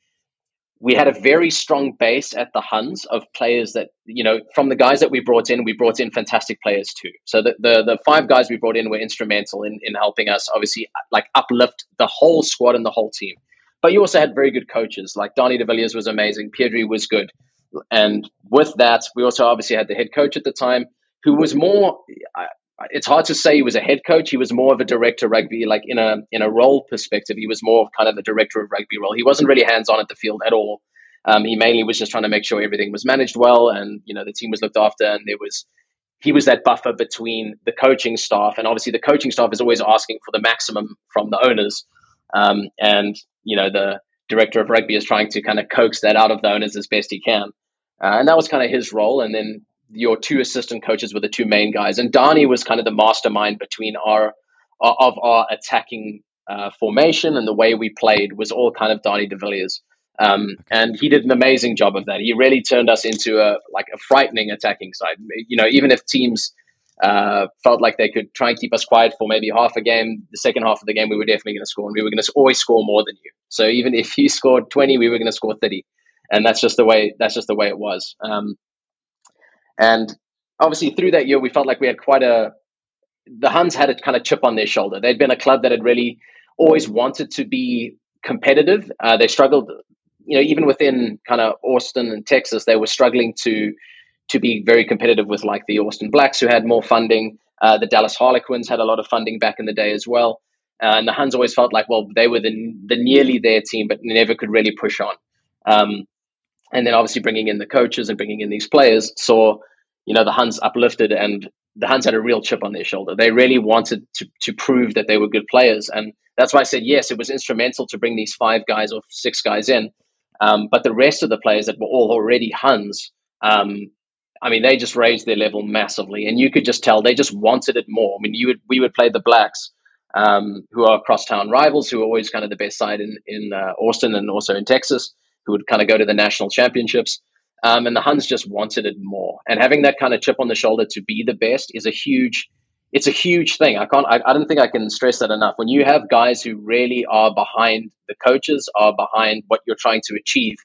we had a very strong base at the Huns of players that, you know, from the guys that we brought in, we brought in fantastic players too. So the, the, the five guys we brought in were instrumental in, in helping us obviously like uplift the whole squad and the whole team. But you also had very good coaches, like Donnie de Villiers was amazing, Pedrie was good. And with that, we also obviously had the head coach at the time who was more, it's hard to say he was a head coach. He was more of a director rugby, like in a in a role perspective. He was more kind of a director of rugby role. He wasn't really hands on at the field at all. Um, he mainly was just trying to make sure everything was managed well, and you know the team was looked after, and there was he was that buffer between the coaching staff, and obviously the coaching staff is always asking for the maximum from the owners, um, and you know the director of rugby is trying to kind of coax that out of the owners as best he can, uh, and that was kind of his role. And then your two assistant coaches were the two main guys, and Donnie was kind of the mastermind between our of our attacking uh, formation and the way we played was all kind of Donnie de Villiers. Um, and he did an amazing job of that. He really turned us into a like a frightening attacking side. You know, even if teams uh, felt like they could try and keep us quiet for maybe half a game, the second half of the game we were definitely going to score, and we were going to always score more than you. So even if you scored twenty, we were going to score thirty, and that's just the way that's just the way it was. Um, and obviously, through that year, we felt like we had quite a. The Huns had a kind of chip on their shoulder. They'd been a club that had really always wanted to be competitive. Uh, they struggled, you know, even within kind of Austin and Texas, they were struggling to to be very competitive with like the Austin Blacks, who had more funding. Uh, the Dallas Harlequins had a lot of funding back in the day as well. Uh, and the Huns always felt like, well, they were the, the nearly their team, but never could really push on. Um, and then obviously bringing in the coaches and bringing in these players saw you know the Huns uplifted and the Huns had a real chip on their shoulder. They really wanted to to prove that they were good players, and that's why I said yes. It was instrumental to bring these five guys or six guys in, um, but the rest of the players that were all already Huns, um, I mean, they just raised their level massively, and you could just tell they just wanted it more. I mean, you would we would play the Blacks. Um, who are crosstown rivals, who are always kind of the best side in in uh, Austin and also in Texas who would kind of go to the national championships. Um, and the Huns just wanted it more. And having that kind of chip on the shoulder to be the best is a huge, it's a huge thing. I can't, I, I don't think I can stress that enough. When you have guys who really are behind the coaches, are behind what you're trying to achieve,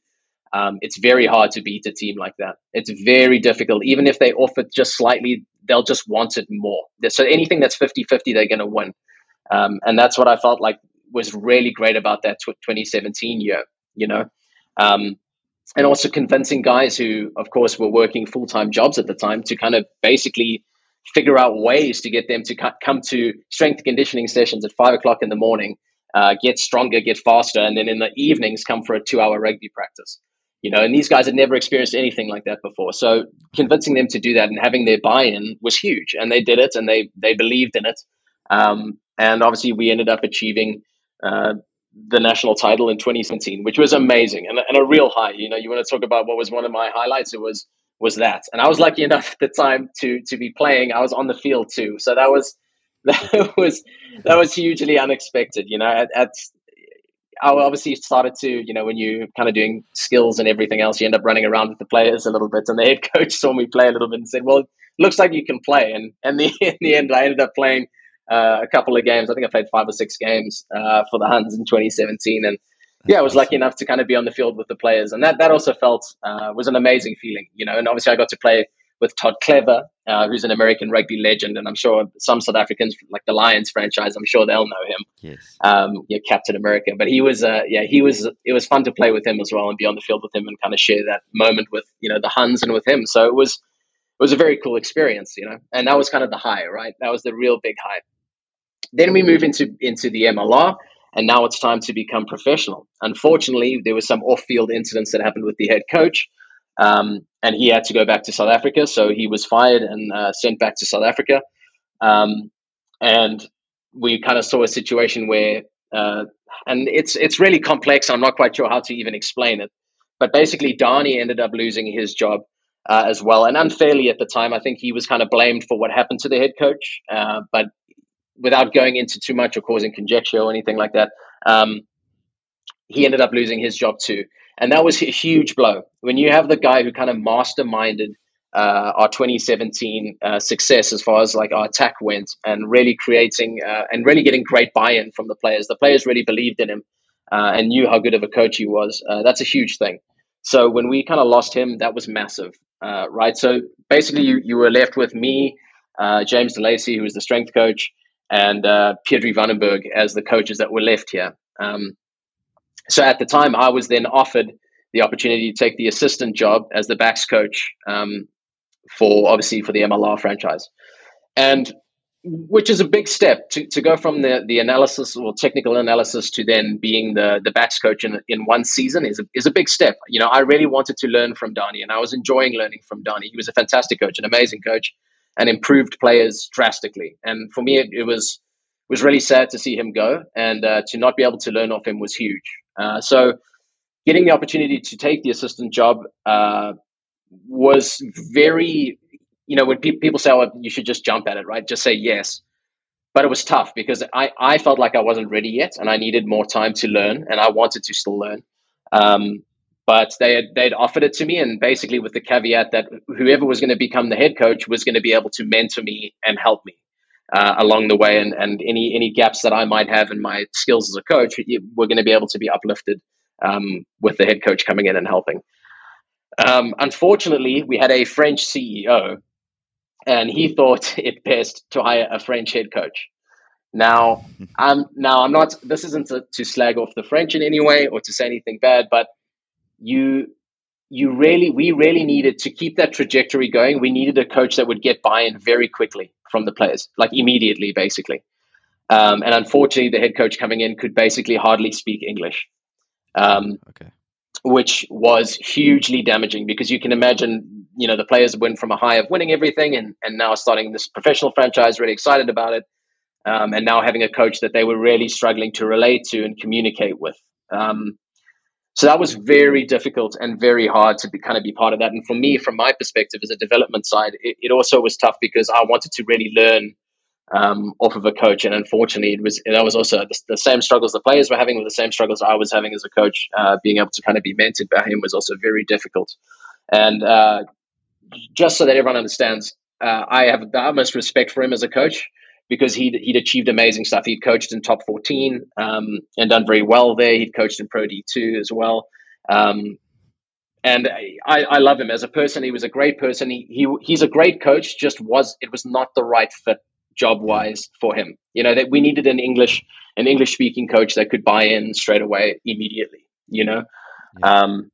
um, it's very hard to beat a team like that. It's very difficult, even if they offer just slightly they'll just want it more. So anything that's 50 50, they're going to win. Um, and that's what I felt like was really great about that 2017 year, you know. Um, and also convincing guys who, of course, were working full time jobs at the time to kind of basically figure out ways to get them to come to strength conditioning sessions at five o'clock in the morning, uh, get stronger, get faster, and then in the evenings come for a two hour rugby practice. You know, and these guys had never experienced anything like that before. So convincing them to do that and having their buy in was huge, and they did it, and they they believed in it. Um, and obviously, we ended up achieving uh, the national title in 2017, which was amazing and, and a real high. You know, you want to talk about what was one of my highlights? It was was that, and I was lucky enough at the time to to be playing. I was on the field too, so that was that was that was hugely unexpected. You know, at, at I obviously started to, you know, when you kind of doing skills and everything else, you end up running around with the players a little bit. And the head coach saw me play a little bit and said, "Well, looks like you can play." And and the, in the end, I ended up playing uh, a couple of games. I think I played five or six games uh, for the Huns in 2017, and yeah, I was lucky enough to kind of be on the field with the players, and that that also felt uh, was an amazing feeling, you know. And obviously, I got to play with Todd Clever, uh, who's an American rugby legend, and I'm sure some South Africans, like the Lions franchise, I'm sure they'll know him. Yes, um, yeah, Captain America. But he was, uh, yeah, he was. It was fun to play with him as well and be on the field with him and kind of share that moment with you know the Huns and with him. So it was it was a very cool experience, you know. And that was kind of the high, right? That was the real big high. Then we move into into the MLR, and now it's time to become professional. Unfortunately, there were some off-field incidents that happened with the head coach, um, and he had to go back to South Africa. So he was fired and uh, sent back to South Africa. Um, and we kind of saw a situation where, uh, and it's it's really complex. I'm not quite sure how to even explain it, but basically, Dani ended up losing his job. Uh, as well, and unfairly at the time, I think he was kind of blamed for what happened to the head coach. Uh, but without going into too much or causing conjecture or anything like that, um, he ended up losing his job too. And that was a huge blow. When you have the guy who kind of masterminded uh, our 2017 uh, success as far as like our attack went and really creating uh, and really getting great buy-in from the players. The players really believed in him uh, and knew how good of a coach he was. Uh, that's a huge thing. So when we kind of lost him, that was massive, uh, right? So basically, you, you were left with me, James DeLacy, who was the strength coach, and uh, Pedrie Wannenburg as the coaches that were left here. Um, so at the time, I was then offered the opportunity to take the assistant job as the backs coach um, for obviously for the MLR franchise, and which is a big step to, to go from the, the analysis or technical analysis to then being the, the backs coach in, in one season is a, is a big step. You know, I really wanted to learn from Dani and I was enjoying learning from Dani. He was a fantastic coach, an amazing coach and improved players drastically. And for me, it, it was was really sad to see him go, and uh, to not be able to learn off him was huge. Uh, so, getting the opportunity to take the assistant job uh, was very, you know, when pe- people say, "Oh, you should just jump at it," right? Just say yes. But it was tough because I, I felt like I wasn't ready yet, and I needed more time to learn, and I wanted to still learn. Um, but they had they'd offered it to me, and basically with the caveat that whoever was going to become the head coach was going to be able to mentor me and help me uh, along the way, and and any any gaps that I might have in my skills as a coach were going to be able to be uplifted um, with the head coach coming in and helping. Um, unfortunately, we had a French CEO, and he thought it best to hire a French head coach. Now, I'm now I'm not. This isn't to, to slag off the French in any way or to say anything bad, but you you really we really needed to keep that trajectory going. We needed a coach that would get buy-in very quickly from the players like immediately basically. Um, and unfortunately the head coach coming in could basically hardly speak english um, okay. which was hugely damaging because you can imagine you know the players went from a high of winning everything and, and now starting this professional franchise really excited about it um, and now having a coach that they were really struggling to relate to and communicate with. Um, so that was very difficult and very hard to be, kind of be part of that. And for me, from my perspective as a development side, it, it also was tough because I wanted to really learn um, off of a coach. And unfortunately, it was that was also the, the, same struggles the players were having, with the same struggles I was having as a coach. Uh, being able to kind of be mentored by him was also very difficult. And uh, just so that everyone understands, uh, I have the utmost respect for him as a coach because he'd, he'd achieved amazing stuff. He'd coached in top 14 um, and done very well there. He'd coached in Pro D2 as well. Um, and I, I love him as a person. He was a great person. He, he he's a great coach. Just was it was not the right fit job wise for him. You know that we needed an English an English speaking coach that could buy in straight away immediately. You know, yeah. um,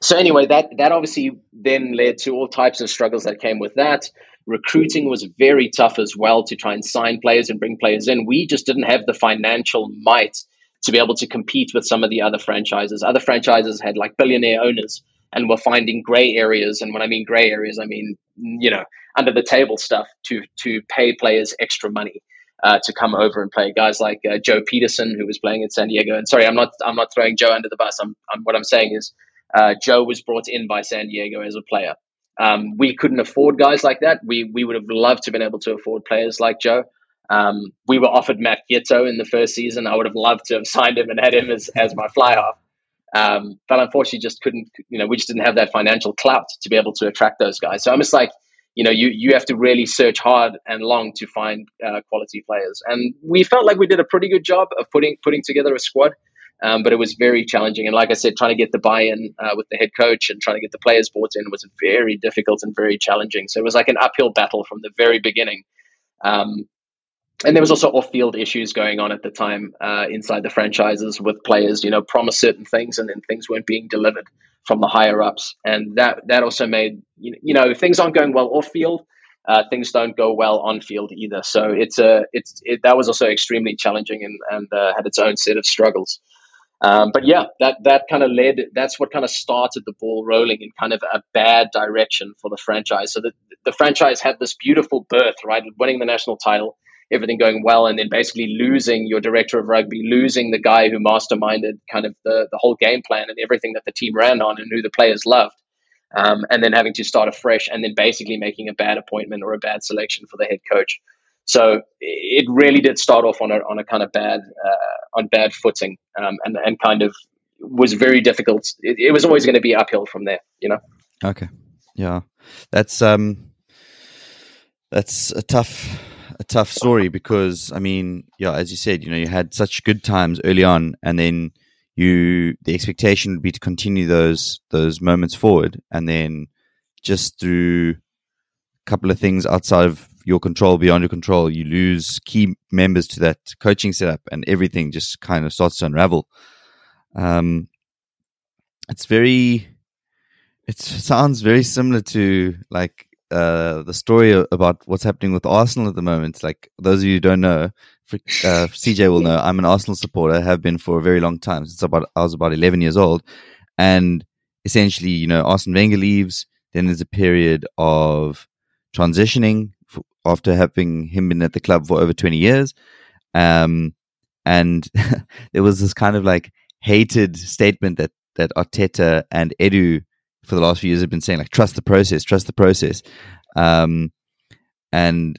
so anyway, that that obviously then led to all types of struggles that came with that. Recruiting was very tough as well to try and sign players and bring players in. We just didn't have the financial might to be able to compete with some of the other franchises. Other franchises had like billionaire owners and were finding gray areas. And when I mean gray areas, I mean you know under the table stuff to to pay players extra money. Uh, to come over and play guys like uh, Joe Pietersen, who was playing at San Diego. And sorry, I'm not I'm not throwing Joe under the bus. I'm, I'm what I'm saying is uh, Joe was brought in by San Diego as a player. Um, we couldn't afford guys like that. We we would have loved to have been able to afford players like Joe. Um, we were offered Matt Giteau in the first season. I would have loved to have signed him and had him as, as my fly half. Um, but unfortunately, just couldn't. You know, we just didn't have that financial clout to be able to attract those guys. So I'm just like, you know, you you have to really search hard and long to find uh, quality players. And we felt like we did a pretty good job of putting putting together a squad. Um, but it was very challenging. And like I said, trying to get the buy-in uh, with the head coach and trying to get the players bought in was very difficult and very challenging. So it was like an uphill battle from the very beginning. Um, and there was also off-field issues going on at the time uh, inside the franchises with players, you know, promise certain things and then things weren't being delivered from the higher ups, and that that also made you know if things aren't going well off-field, uh, things don't go well on-field either. So it's a it's it, that was also extremely challenging and and uh, had its own set of struggles. Um, but yeah, that that kind of led. That's what kind of started the ball rolling in kind of a bad direction for the franchise. So the the franchise had this beautiful birth, right, winning the national title everything going well, and then basically losing your director of rugby, losing the guy who masterminded kind of the, the whole game plan and everything that the team ran on and who the players loved. Um, and then having to start afresh and then basically making a bad appointment or a bad selection for the head coach. So it really did start off on a, on a kind of bad uh, on bad footing um, and and kind of was very difficult. It, it was always going to be uphill from there, you know. Okay, yeah, that's um, that's a tough a tough story because I mean, yeah, as you said, you know, you had such good times early on, and then you the expectation would be to continue those those moments forward, and then just through a couple of things outside of your control, beyond your control, you lose key members to that coaching setup, and everything just kind of starts to unravel. Um, it's very, it sounds very similar to like uh, the story about what's happening with Arsenal at the moment. Like those of you who don't know, uh, CJ will know. I'm an Arsenal supporter. Have been for a very long time since about I was about 11 years old, and essentially, you know, Arsene Wenger leaves. Then there's a period of transitioning for, after having him been at the club for over 20 years. Um, and there was this kind of like hated statement that that Arteta and Edu for the last few years have been saying like trust the process, trust the process, um, and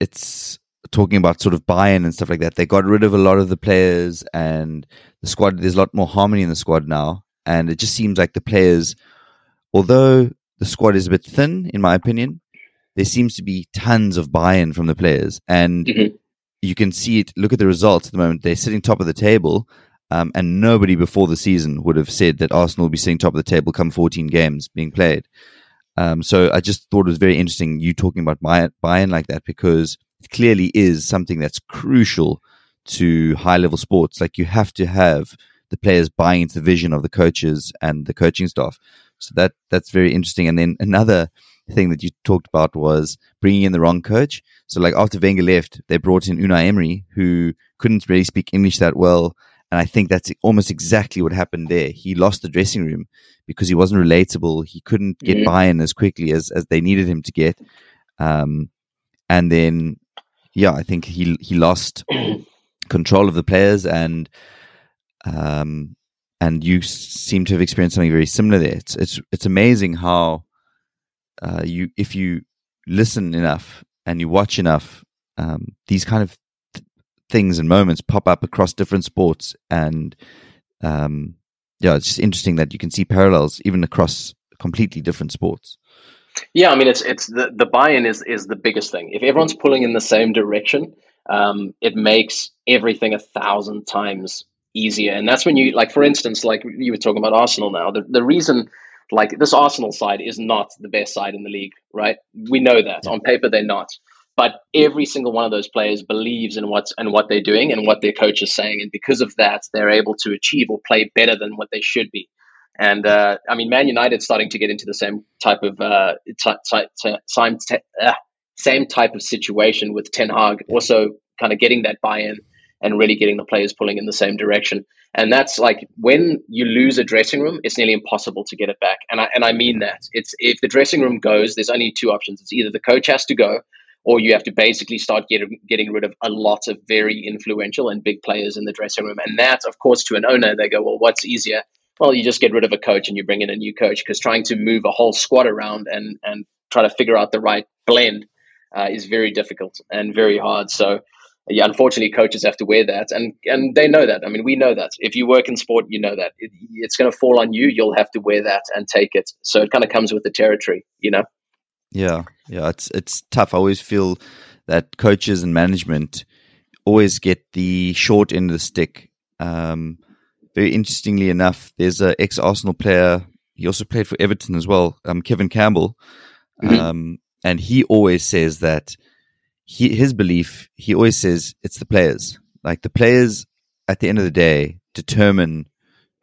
it's talking about sort of buy-in and stuff like that. They got rid of a lot of the players and the squad. There's a lot more harmony in the squad now, and it just seems like the players, although the squad is a bit thin, in my opinion, there seems to be tons of buy-in from the players, and mm-hmm. you can see it. Look at the results at the moment; they're sitting top of the table, um, and nobody before the season would have said that Arsenal will be sitting top of the table come 14 games being played. Um, so I just thought it was very interesting you talking about buy-in like that because it clearly is something that's crucial to high level sports. Like you have to have the players buying into the vision of the coaches and the coaching staff. So that that's very interesting. And then another thing that you talked about was bringing in the wrong coach. So like after Wenger left, they brought in Unai Emery, who couldn't really speak English that well and I think that's almost exactly what happened there. He lost the dressing room because he wasn't relatable. He couldn't get mm-hmm. buy-in as quickly as, as they needed him to get. Um, and then, yeah, I think he he lost control of the players, and um, and you seem to have experienced something very similar there. It's it's it's amazing how uh, you if you listen enough and you watch enough, um, these kind of things and moments pop up across different sports and um, yeah it's just interesting that you can see parallels even across completely different sports yeah i mean it's it's the, the buy-in is is the biggest thing if everyone's pulling in the same direction um, it makes everything a thousand times easier. And that's when you like, for instance, like you were talking about Arsenal now. The the reason like this Arsenal side is not the best side in the league, right? We know that on paper they're not. But every single one of those players believes in what's and what they're doing and what their coach is saying, and because of that, they're able to achieve or play better than what they should be. And uh, I mean, Man United starting to get into the same type of uh, t- t- t- same, uh, same type of situation with Ten Hag, also kind of getting that buy-in and really getting the players pulling in the same direction. And that's like when you lose a dressing room, it's nearly impossible to get it back. And I and I mean that. It's if the dressing room goes, there's only two options. It's either the coach has to go or you have to basically start getting getting rid of a lot of very influential and big players in the dressing room. And that, of course, to an owner, they go, well, what's easier? Well, you just get rid of a coach and you bring in a new coach because trying to move a whole squad around and and try to figure out the right blend uh, is very difficult and very hard. So. Yeah, unfortunately, coaches have to wear that, and and they know that. I mean, we know that. If you work in sport, you know that it, it's going to fall on you. You'll have to wear that and take it. So it kind of comes with the territory, you know. Yeah, yeah, it's it's tough. I always feel that coaches and management always get the short end of the stick. Um, very interestingly enough, there's an ex Arsenal player. He also played for Everton as well, um, Kevin Campbell, mm-hmm. um, and he always says that he his belief. He always says it's the players. Like the players, at the end of the day, determine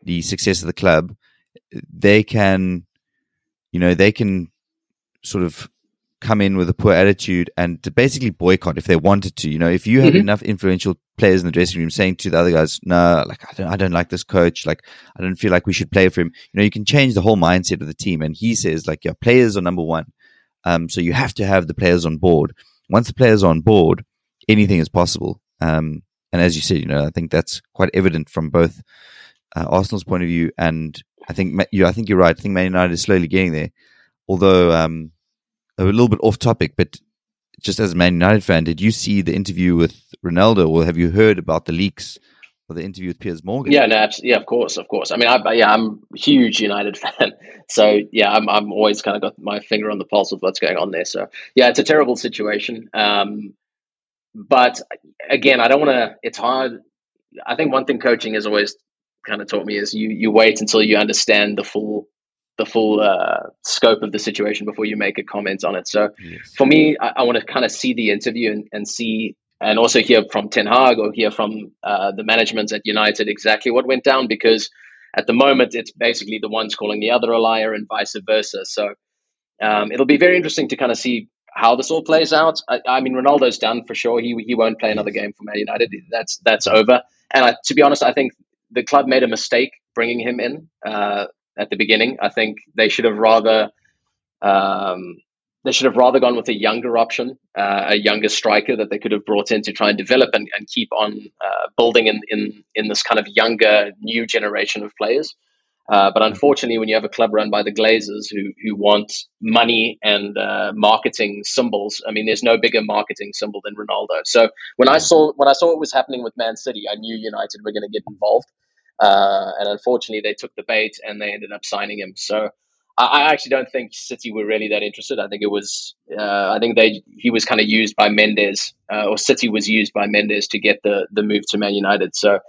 the success of the club. They can, you know, they can sort of come in with a poor attitude and to basically boycott if they wanted to. You know, if you have mm-hmm. enough influential players in the dressing room saying to the other guys, "No, like I don't, I don't like this coach. Like I don't feel like we should play for him." You know, you can change the whole mindset of the team. And he says, like, yeah, players are number one. Um, so you have to have the players on board. Once the players are on board, anything is possible. Um, and as you said, you know, I think that's quite evident from both uh, Arsenal's point of view and I think you. I think you're right. I think Man United is slowly getting there. Although um, a little bit off topic, but just as a Man United fan, did you see the interview with Ronaldo, or have you heard about the leaks the interview with Piers Morgan? Yeah, no, yeah, of course, of course. I mean, I, yeah, I'm a huge United fan, so yeah, I'm I'm always kind of got my finger on the pulse of what's going on there. So yeah, it's a terrible situation. Um, but again, I don't want to. It's hard. I think one thing coaching has always kind of taught me is you you wait until you understand the full the full uh, scope of the situation before you make a comment on it. So yes. for me, I, I want to kind of see the interview and, and, see, and also hear from Ten Hag or hear from uh, the management at United exactly what went down because at the moment it's basically the ones calling the other a liar and vice versa. So um, it'll be very interesting to kind of see how this all plays out. I, I, mean, Ronaldo's done for sure. He he won't play another game for Man United. That's that's over. And I, to be honest, I think the club made a mistake bringing him in. Uh, at the beginning. I think they should have rather um, they should have rather gone with a younger option, uh, a younger striker that they could have brought in to try and develop and, and keep on uh, building in, in in this kind of younger new generation of players. Uh, but unfortunately, when you have a club run by the Glazers who who want money and uh, marketing symbols, I mean, there's no bigger marketing symbol than Ronaldo. So when I saw when I saw what was happening with Man City, I knew United were going to get involved. Uh, and unfortunately, they took the bait and they ended up signing him. So I, actually don't think City were really that interested. I think it was, uh, I think they he was kind of used by Mendes, uh, or City was used by Mendes to get the the move to Man United. So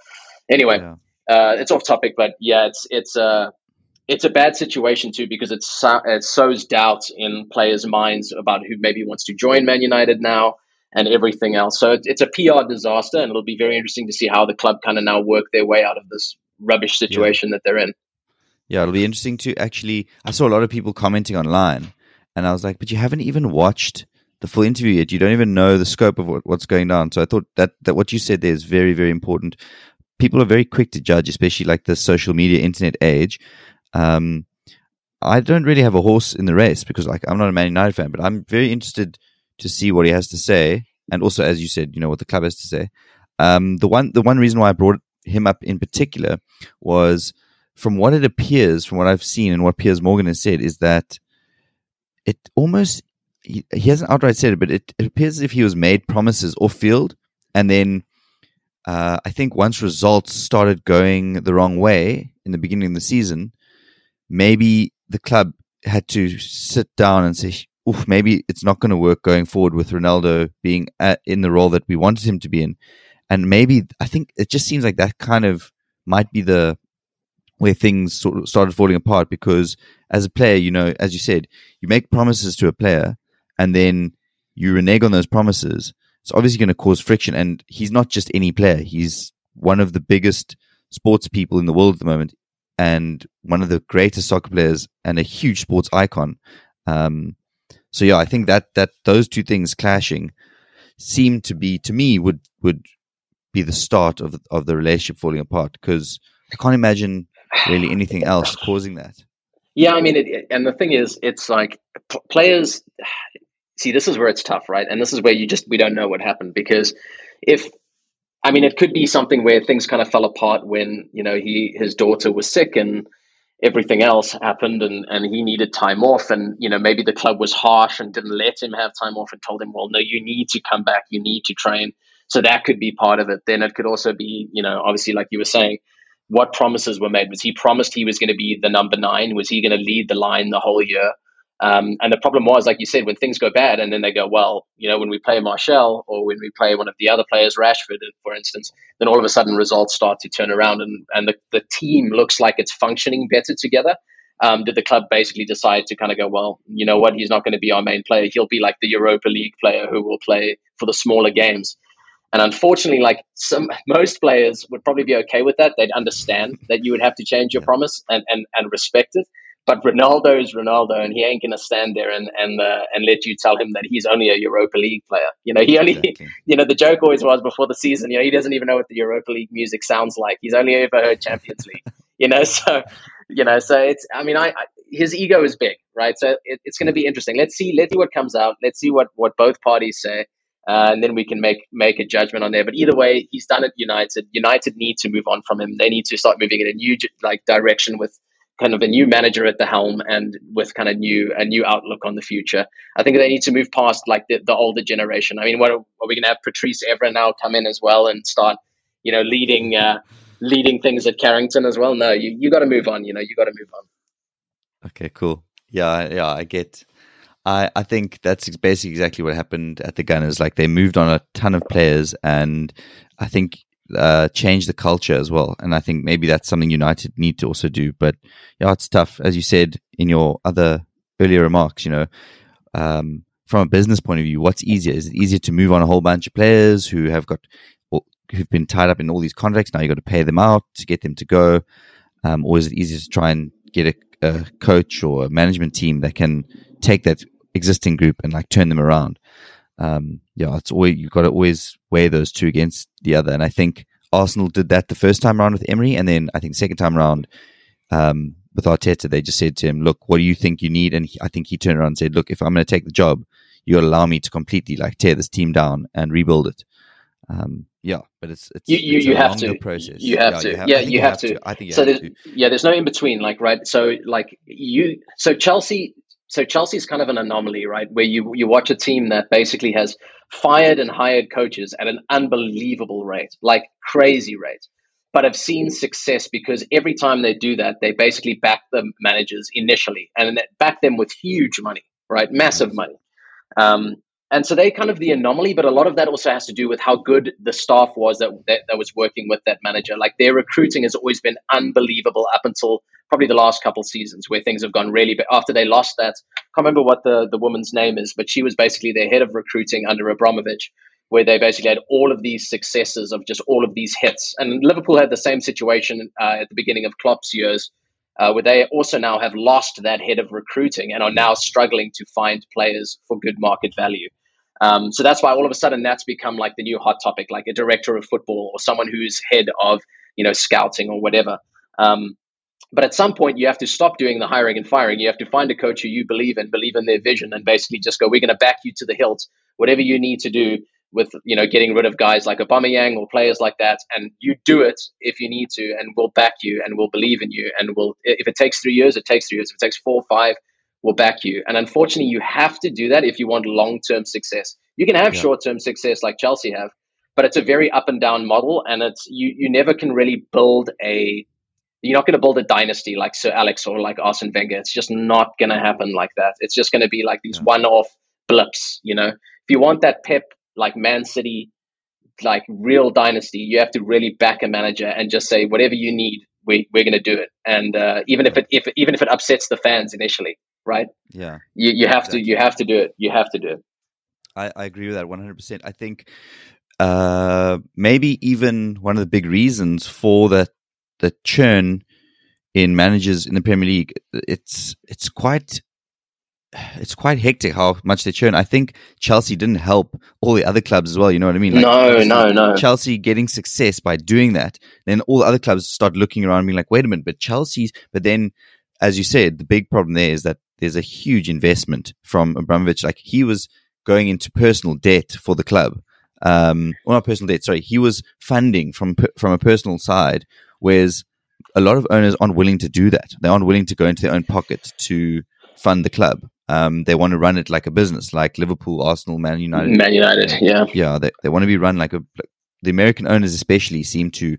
anyway, yeah. Uh, it's off topic, but yeah, it's it's a uh, it's a bad situation too because it's it sows doubt in players' minds about who maybe wants to join Man United now and everything else. So it's it's a PR disaster, and it'll be very interesting to see how the club kind of now work their way out of this rubbish situation yeah. that they're in. Yeah, it'll be interesting to actually. I saw a lot of people commenting online, and I was like, "But you haven't even watched the full interview yet. You don't even know the scope of what, what's going on." So I thought that that what you said there is very, very important. People are very quick to judge, especially like the social media, internet age. Um, I don't really have a horse in the race because, like, I'm not a Man United fan, but I'm very interested to see what he has to say, and also, as you said, you know what the club has to say. Um, the one the one reason why I brought him up in particular was from what it appears, from what I've seen and what Piers Morgan has said, is that it almost he, he hasn't outright said it, but it, it appears as if he was made promises off field, and then uh, I think once results started going the wrong way in the beginning of the season, maybe the club had to sit down and say, oof, maybe it's not going to work going forward with Ronaldo being at, in the role that we wanted him to be in. And maybe I think it just seems like that kind of might be the where things sort of started falling apart because as a player, you know, as you said, you make promises to a player and then you renege on those promises. It's obviously going to cause friction. And he's not just any player. He's one of the biggest sports people in the world at the moment and one of the greatest soccer players and a huge sports icon. Um, so yeah, I think that, that those two things clashing seem to be, to me, would, would be the start of, of the relationship falling apart because I can't imagine really anything else causing that. Yeah, I mean, it, and the thing is, it's like p- players. See, this is where it's tough, right? And this is where you just we don't know what happened because if I mean, it could be something where things kind of fell apart when you know he his daughter was sick and everything else happened and, and he needed time off and you know maybe the club was harsh and didn't let him have time off and told him well no you need to come back you need to train so that could be part of it then it could also be you know obviously like you were saying what promises were made. Was he promised he was going to be the number nine? Was he going to lead the line the whole year? Um, and the problem was, like you said, when things go bad and then they go, well, you know, when we play Martial or when we play one of the other players, Rashford, for instance, then all of a sudden results start to turn around and, and the, the team looks like it's functioning better together. Um, did the club basically decide to kind of go, well, you know what, he's not going to be our main player. He'll be like the Europa League player who will play for the smaller games. And unfortunately, like some most players would probably be okay with that. They'd understand that you would have to change your promise and, and, and respect it. But Ronaldo is Ronaldo, and he ain't gonna stand there and and uh, and let you tell him that he's only a Europa League player. You know, he only, exactly. you know, the joke always was before the season. You know, he doesn't even know what the Europa League music sounds like. He's only ever heard Champions League. You know, so you know, so it's. I mean, I, I his ego is big, right? So it, it's going to be interesting. Let's see. Let's see what comes out. Let's see what what both parties say uh, and then we can make make a judgment on there. But either way, he's done it. United. United need to move on from him. They need to start moving in a new like direction with kind of a new manager at the helm and with kind of new a new outlook on the future. I think they need to move past like the, the older generation. I mean, what are, are we going to have Patrice Evra now come in as well and start, you know, leading uh, leading things at Carrington as well? No, you you got to move on. You know, you got to move on. Okay, cool. Yeah, yeah, I get I, I think that's basically exactly what happened at the Gunners. Like they moved on a ton of players, and I think uh, changed the culture as well. And I think maybe that's something United need to also do. But yeah, it's tough, as you said in your other earlier remarks. You know, um, from a business point of view, what's easier? Is it easier to move on a whole bunch of players who have got who've been tied up in all these contracts? Now you have got to pay them out to get them to go, um, or is it easier to try and get a, a coach or a management team that can take that existing group and like turn them around. Um, yeah, it's always you've got to always weigh those two against the other. And I think Arsenal did that the first time around with Emery, and then I think second time around um, with Arteta, they just said to him, "Look, what do you think you need?" And he, I think he turned around and said, "Look, if I'm going to take the job, you allow me to completely like tear this team down and rebuild it." Um, yeah, but it's it's you you, it's you have to process. You have yeah, to. You have, yeah, you, have, have to. to. I think so. There's, to. Yeah, there's no in between. Like right. So like you. So Chelsea so Chelsea's kind of an anomaly, right? Where you you watch a team that basically has fired and hired coaches at an unbelievable rate, like crazy rate, but have seen success because every time they do that, they basically back the managers initially and back them with huge money, right? Massive money. Um, and so they kind of the anomaly, but a lot of that also has to do with how good the staff was that, that, that was working with that manager. Like their recruiting has always been unbelievable up until probably the last couple seasons where things have gone really but after they lost that. I can't remember what the, the woman's name is but she was basically their head of recruiting under Abramovich where they basically had all of these successes of just all of these hits. And Liverpool had the same situation uh, at the beginning of Klopp's years uh, where they also now have lost that head of recruiting and are now struggling to find players for good market value. Um, so that's why all of a sudden that's become like the new hot topic like a director of football or someone who's head of you know scouting or whatever. Um, but at some point, you have to stop doing the hiring and firing. You have to find a coach who you believe in, believe in their vision, and basically just go, we're going to back you to the hilt, whatever you need to do with you know getting rid of guys like Aubameyang or players like that, and you do it if you need to, and we'll back you and we'll believe in you, and we'll if it takes three years, it takes three years. If it takes four, or five, we'll back you. And unfortunately, you have to do that if you want long term success. You can have yeah. short term success like Chelsea have, but it's a very up and down model, and it's you you never can really build a you're not going to build a dynasty like Sir Alex or like Arsene Wenger. It's just not going to happen like that. It's just going to be like these yeah. one-off blips. You know, if you want that Pep like Man City like real dynasty, you have to really back a manager and just say whatever you need, we we're going to do it. And uh, even if it if even if it upsets the fans initially, right? Yeah, you you have exactly. to you have to do it. You have to do it. I, I agree with that one hundred percent. I think uh, maybe even one of the big reasons for the the churn in managers in the Premier League, it's it's quite it's quite hectic how much they churn. I think Chelsea didn't help all the other clubs as well. You know what I mean? Like, no, no, no. Chelsea getting success by doing that, then all the other clubs start looking around and being like, "Wait a minute!" But Chelsea's. But then, as you said, the big problem there is that there's a huge investment from Abramovich. Like he was going into personal debt for the club. Um, well, not personal debt. Sorry, he was funding from from a personal side, whereas a lot of owners aren't willing to do that. They aren't willing to go into their own pocket to fund the club. Um, they want to run it like a business, like Liverpool, Arsenal, Man United. Man United, yeah, yeah. They they want to be run like a. The American owners, especially, seem to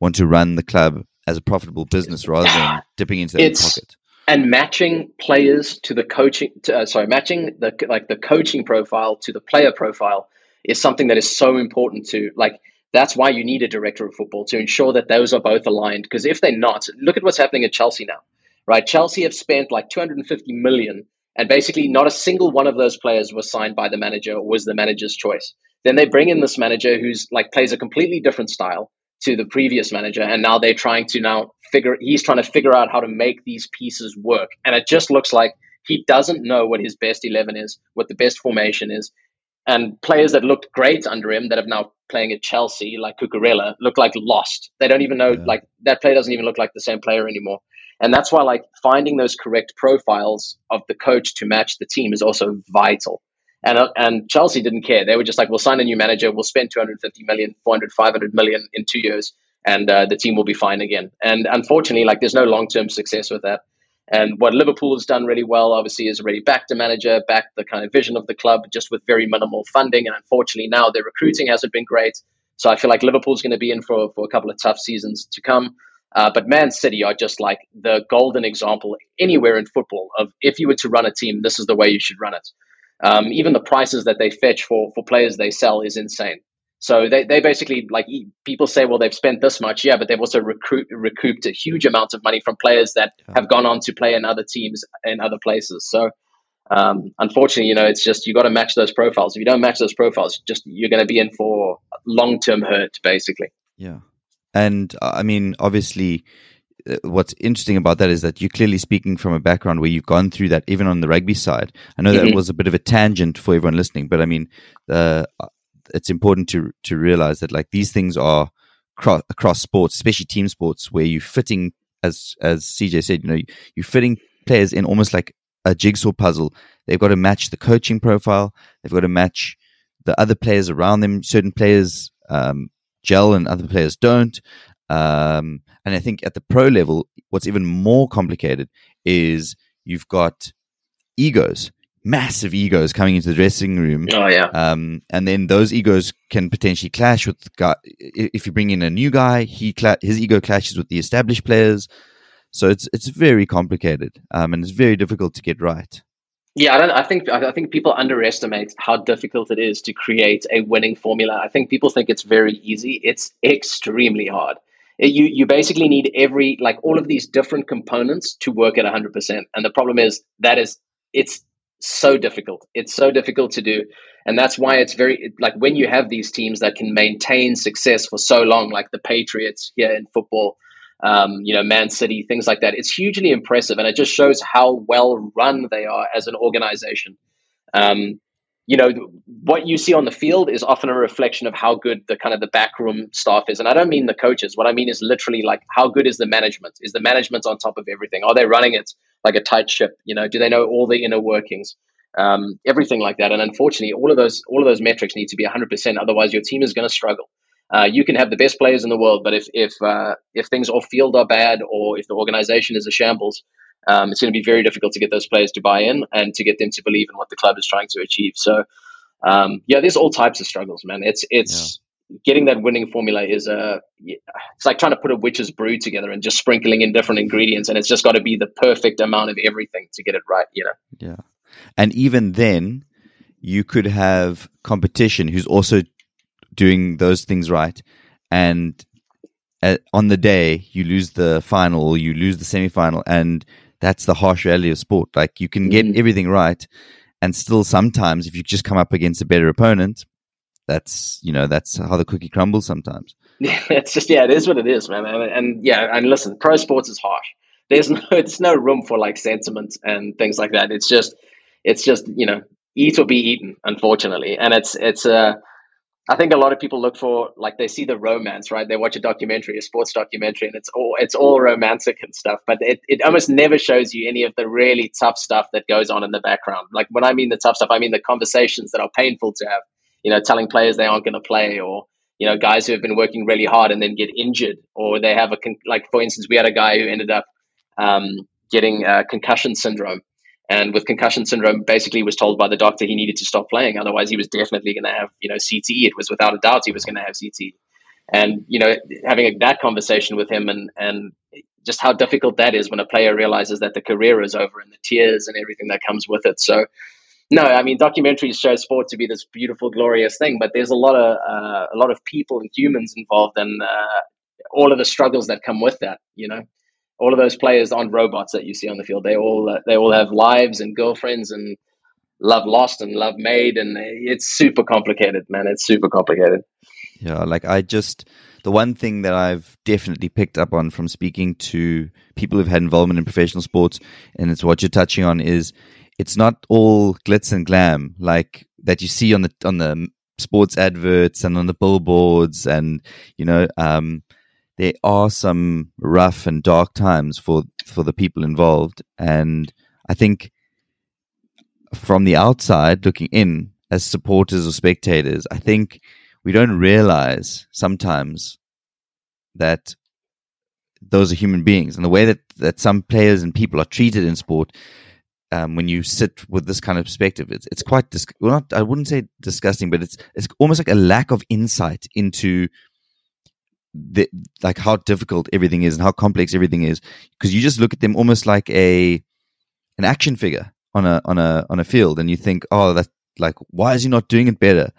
want to run the club as a profitable business rather than dipping into their pocket. And matching players to the coaching, to, uh, sorry, matching the like the coaching profile to the player profile is something that is so important to like. That's why you need a director of football to ensure that those are both aligned. Because if they're not, look at what's happening at Chelsea now, right? Chelsea have spent like 250 million and basically, not a single one of those players was signed by the manager or was the manager's choice. Then they bring in this manager who's like plays a completely different style to the previous manager, and now they're trying to now figure. He's trying to figure out how to make these pieces work, and it just looks like he doesn't know what his best eleven is, what the best formation is, and players that looked great under him that have now playing at Chelsea, like Cucurella, look like lost. They don't even know, yeah. like that player doesn't even look like the same player anymore. And that's why like finding those correct profiles of the coach to match the team is also vital. And, uh, and Chelsea didn't care. They were just like, we'll sign a new manager. We'll spend 250 million, 400, 500 million in two years and uh, the team will be fine again. And unfortunately, like there's no long-term success with that. And what Liverpool has done really well, obviously, is already backed a manager, backed the kind of vision of the club, just with very minimal funding. And unfortunately, now their recruiting hasn't been great. So I feel like Liverpool's going to be in for, for a couple of tough seasons to come. Uh, but Man City are just like the golden example anywhere in football of if you were to run a team, this is the way you should run it. Um, even the prices that they fetch for for players they sell is insane. So they, they basically like people say, well, they've spent this much, yeah, but they've also recruit, recouped a huge amount of money from players that have gone on to play in other teams in other places. So um, unfortunately, you know, it's just you got to match those profiles. If you don't match those profiles, just you're going to be in for long term hurt, basically. Yeah. And uh, I mean, obviously, uh, what's interesting about that is that you're clearly speaking from a background where you've gone through that, even on the rugby side. I know mm-hmm. that was a bit of a tangent for everyone listening, but I mean, uh, it's important to to realize that like these things are cro- across sports, especially team sports, where you're fitting, as as CJ said, you know, you're fitting players in almost like a jigsaw puzzle. They've got to match the coaching profile. They've got to match the other players around them. Certain players um, gel and other players don't. Um, and I think at the pro level, what's even more complicated is you've got egos, massive egos coming into the dressing room. Oh yeah. Um, and then those egos can potentially clash with the guy. If you bring in a new guy, he cla- his ego clashes with the established players. So it's it's very complicated, um, and it's very difficult to get right. Yeah, I, I, think I think people underestimate how difficult it is to create a winning formula. I think people think it's very easy. It's extremely hard. It, you you basically need every like all of these different components to work at 100%. And the problem is that is it's so difficult. It's so difficult to do. And that's why it's very like when you have these teams that can maintain success for so long like the Patriots here in football um, you know, Man City, things like that. It's hugely impressive, and it just shows how well run they are as an organization. Um, you know, what you see on the field is often a reflection of how good the kind of the backroom staff is, and I don't mean the coaches. What I mean is literally like how good is the management? Is the management on top of everything? Are they running it like a tight ship? You know, do they know all the inner workings? Um, everything like that. And unfortunately, all of those all of those metrics need to be 100%. Otherwise, your team is going to struggle. Uh, you can have the best players in the world, but if if uh, if things off field are bad or if the organization is a shambles, um, it's going to be very difficult to get those players to buy in and to get them to believe in what the club is trying to achieve. So, um, yeah, there's all types of struggles, man. It's it's. Getting that winning formula is a it's like trying to put a witch's brew together and just sprinkling in different ingredients, and it's just got to be the perfect amount of everything to get it right. You know. Yeah, and even then, you could have competition who's also doing those things right, and at, on the day you lose the final you lose the semi final, and that's the harsh reality of sport. Like you can get mm-hmm. everything right, and still sometimes if you just come up against a better opponent, that's you know that's how the cookie crumbles sometimes. Yeah, it's just yeah, it is what it is, man. And, and yeah, and listen, pro sports is harsh. There's no it's no room for like sentiment and things like that. It's just it's just you know eat or be eaten, unfortunately, and it's it's a uh, I think a lot of people look for like they see the romance, right? They watch a documentary, a sports documentary, and it's all it's all romantic and stuff. But it, it almost never shows you any of the really tough stuff that goes on in the background. Like when I mean the tough stuff, I mean the conversations that are painful to have. You know, telling players they aren't going to play, or you know, guys who have been working really hard and then get injured, or they have a con- like for instance, we had a guy who ended up um, getting a concussion syndrome and with concussion syndrome, basically was told by the doctor he needed to stop playing. Otherwise, he was definitely going to have, you know, CTE. It was without a doubt he was going to have CTE. And, you know, having that conversation with him and, and just how difficult that is when a player realizes that the career is over and the tears and everything that comes with it. So, no, I mean, documentaries show sport to be this beautiful, glorious thing, but there's a lot of, uh, a lot of people and humans involved and uh, all of the struggles that come with that, you know? all of those players aren't robots that you see on the field. They all uh, they all have lives and girlfriends and love lost and love made, and it's super complicated, man. It's super complicated. Yeah, like I just the one thing that I've definitely picked up on from speaking to people who've had involvement in professional sports, and it's what you're touching on is it's not all glitz and glam like that you see on the on the sports adverts and on the billboards and you know um there are some rough and dark times for for the people involved, and I think from the outside looking in, as supporters or spectators, I think we don't realize sometimes that those are human beings. And the way that, that some players and people are treated in sport um, when you sit with this kind of perspective it's, it's quite dis- well not i wouldn't say disgusting but it's it's almost like a lack of insight into the, like how difficult everything is and how complex everything is. Because you just look at them almost like a an action figure on a on a on a field and you think oh that's like why is he not doing it better?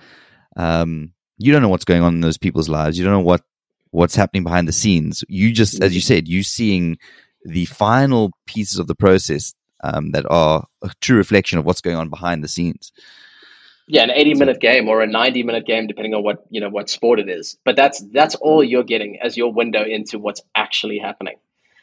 Um, you don't know what's going on in those people's lives. You don't know what what's happening behind the scenes. You just as you said you seeing the final pieces of the process um, that are a true reflection of what's going on behind the scenes yeah, an 80 minute game or a 90 minute game, depending on what, you know, what sport it is. But that's, that's all you're getting as your window into what's actually happening.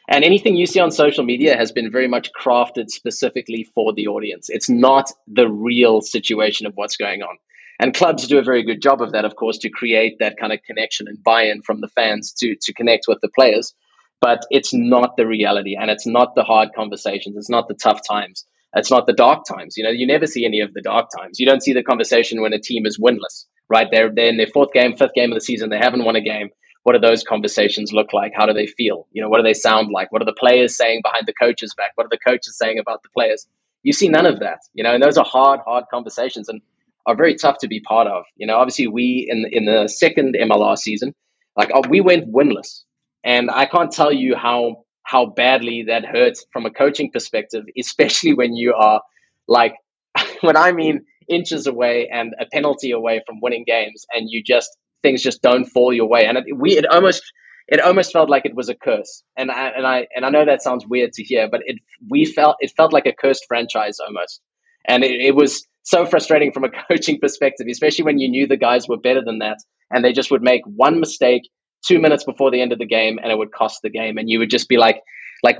And anything you see on social media has been very much crafted specifically for the audience. It's not the real situation of what's going on. And clubs do a very good job of that, of course, to create that kind of connection and buy-in from the fans to to connect with the players. But it's not the reality, and it's not the hard conversations. It's not the tough times. It's not the dark times. You know, you never see any of the dark times. You don't see the conversation when a team is winless, right? They're, they're in their fourth game, fifth game of the season. They haven't won a game. What do those conversations look like? How do they feel? You know, what do they sound like? What are the players saying behind the coach's back? What are the coaches saying about the players? You see none of that, you know, and those are hard, hard conversations and are very tough to be part of. You know, obviously we in in the second MLR season, like uh, we went winless, and I can't tell you how how badly that hurts from a coaching perspective, especially when you are like, when I mean inches away and a penalty away from winning games, and you just things just don't fall your way, and it, we it almost it almost felt like it was a curse, and I and I and I know that sounds weird to hear, but it we felt it felt like a cursed franchise almost, and it, it was so frustrating from a coaching perspective, especially when you knew the guys were better than that, and they just would make one mistake two minutes before the end of the game and it would cost the game. And you would just be like, like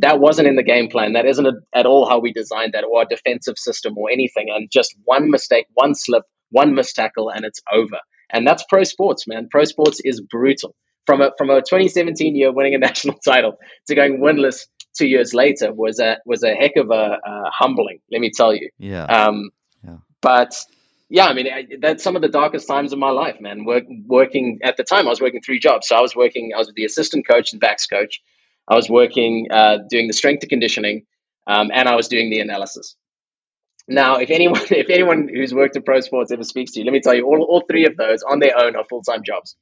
that wasn't in the game plan. That isn't at all how we designed that or a defensive system or anything. And just one mistake, one slip, one missed tackle, and it's over. And that's pro sports, man. Pro sports is brutal. From a from a 2017 year winning a national title to going winless two years later was a was a heck of a uh, humbling. Let me tell you. Yeah. Um, yeah. But yeah, I mean, I, that's some of the darkest times of my life, man. Work, working at the time, I was working three jobs. So I was working, I was the assistant coach and backs coach. I was working, uh, doing the strength and conditioning, um, and I was doing the analysis. Now, if anyone, if anyone who's worked in pro sports ever speaks to you, let me tell you, all, all three of those on their own are full time jobs.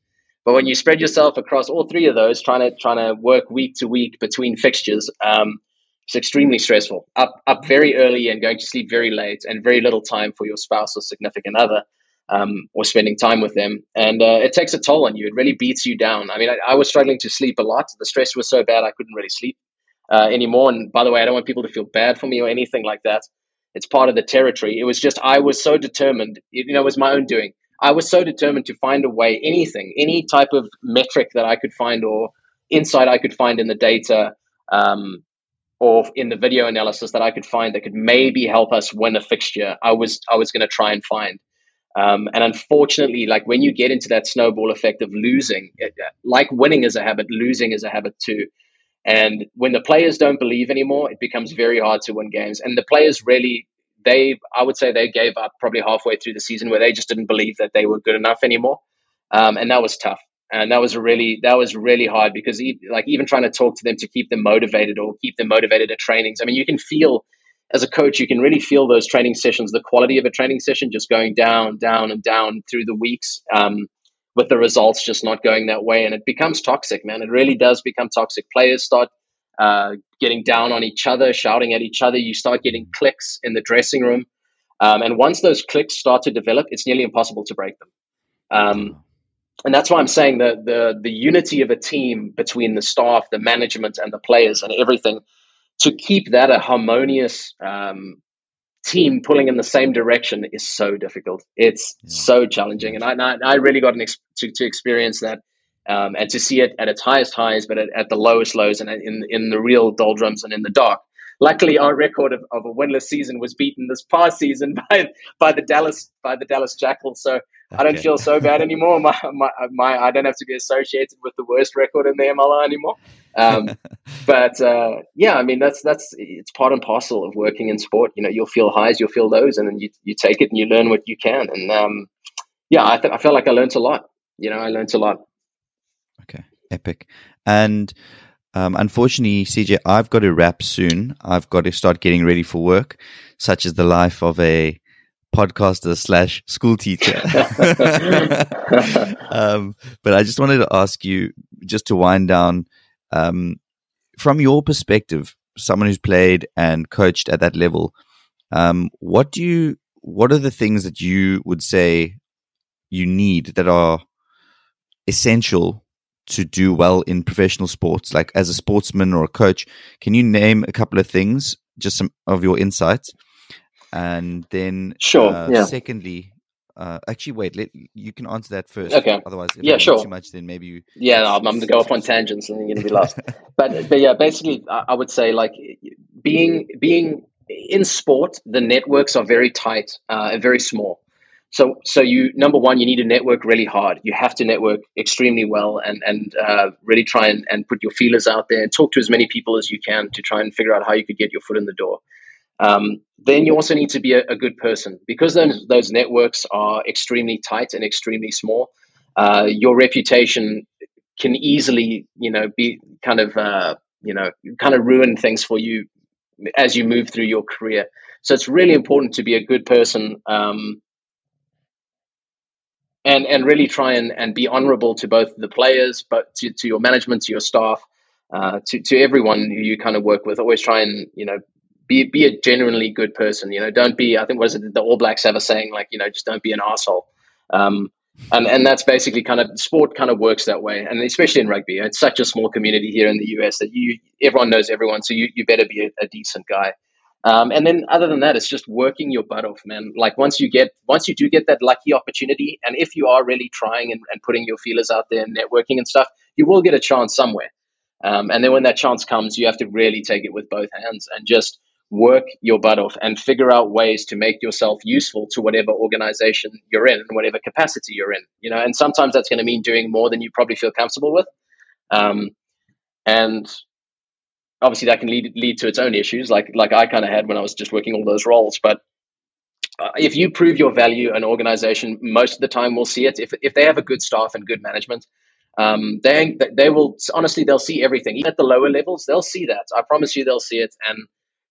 But when you spread yourself across all three of those, trying to trying to work week to week between fixtures, um, it's extremely stressful. Up up very early and going to sleep very late, and very little time for your spouse or significant other. um, or spending time with them. And uh, it takes a toll on you. It really beats you down. I mean, I, I, was struggling to sleep a lot. The stress was so bad I couldn't really sleep uh, anymore. And by the way, I don't want people to feel bad for me or anything like that. It's part of the territory. It was just I was so determined. You know, it was my own doing. I was so determined to find a way, anything, any type of metric that I could find or insight I could find in the data. Um, or in the video analysis that I could find that could maybe help us win a fixture, I was I was going to try and find. Um, and unfortunately, like when you get into that snowball effect of losing, it, like winning is a habit, losing is a habit too. And when the players don't believe anymore, it becomes very hard to win games. And the players really, they, I would say they gave up probably halfway through the season where they just didn't believe that they were good enough anymore. Um, and that was tough. And that was really, that was really hard because like even trying to talk to them to keep them motivated or keep them motivated at trainings. I mean, you can feel as a coach, you can really feel those training sessions, the quality of a training session just going down, down, and down through the weeks, um, with the results just not going that way. And it becomes toxic, man. It really does become toxic. Players start uh, getting down on each other, shouting at each other. You start getting clicks in the dressing room. Um, and once those clicks start to develop, it's nearly impossible to break them. Um, and that's why I'm saying the, the the unity of a team between the staff, the management, and the players, and everything to keep that a harmonious um, team pulling in the same direction is so difficult. It's yeah. so challenging, and I, I really got ex- to, to experience that um, and to see it at its highest highs, but at, at, the lowest lows, and in in the real doldrums and in the dark. Luckily, our record of, of a winless season was beaten this past season by by the Dallas by the Dallas Jackals. So Okay. I don't feel so bad anymore. My, my, my, I don't have to be associated with the worst record in the MLR anymore. Um, but uh, yeah, I mean that's that's it's part and parcel of working in sport. You know, you'll feel highs, you'll feel lows, and then you you take it and you learn what you can. And um, yeah, I th- I felt like I learned a lot. You know, I learned a lot. Okay, epic. And um, unfortunately, CJ, I've got to wrap soon. I've got to start getting ready for work, such as the life of a podcaster slash school teacher. um, but I just wanted to ask you, just to wind down, um, from your perspective, someone who's played and coached at that level, um, what do you, what are the things that you would say you need that are essential to do well in professional sports? Like as a sportsman or a coach, can you name a couple of things, just some of your insights? And then, sure. Uh, yeah. Secondly, uh, actually, wait. Let, you can answer that first. Okay. Otherwise, if yeah, sure. Too much, then maybe you. Yeah, no, I'm, going to go off on tangents and you're going to be lost. but but yeah, basically, I, would say like being being in sport, the networks are very tight uh, and very small. So, so you number one, you need to network really hard. You have to network extremely well and and uh, really try and, and put your feelers out there and talk to as many people as you can to try and figure out how you could get your foot in the door. Um, then you also need to be a, a, good person because those, those networks are extremely tight and extremely small. Uh, your reputation can easily, you know, be kind of, uh, you know, kind of ruin things for you as you move through your career. So it's really important to be a good person um, and and really try and, and be honorable to both the players, but to, to your management, to your staff, uh, to to everyone who you kind of work with. Always try and you know be be a genuinely good person. You know, don't be. I think was it the All Blacks a saying like, you know, just don't be an asshole. Um, and and that's basically kind of sport kind of works that way, and especially in rugby, it's such a small community here in the US that you everyone knows everyone, so you you better be a, a decent guy. Um, and then other than that, it's just working your butt off, man. Like once you get once you do get that lucky opportunity, and if you are really trying and, and putting your feelers out there and networking and stuff, you will get a chance somewhere. Um, and then when that chance comes, you have to really take it with both hands and just work your butt off and figure out ways to make yourself useful to whatever organization you're in and whatever capacity you're in you know and sometimes that's going to mean doing more than you probably feel comfortable with um, and obviously that can lead lead to its own issues like like I kind of had when I was just working all those roles but uh, if you prove your value an organization most of the time will see it if, if they have a good staff and good management um, they they will honestly they'll see everything even at the lower levels they'll see that I promise you they'll see it and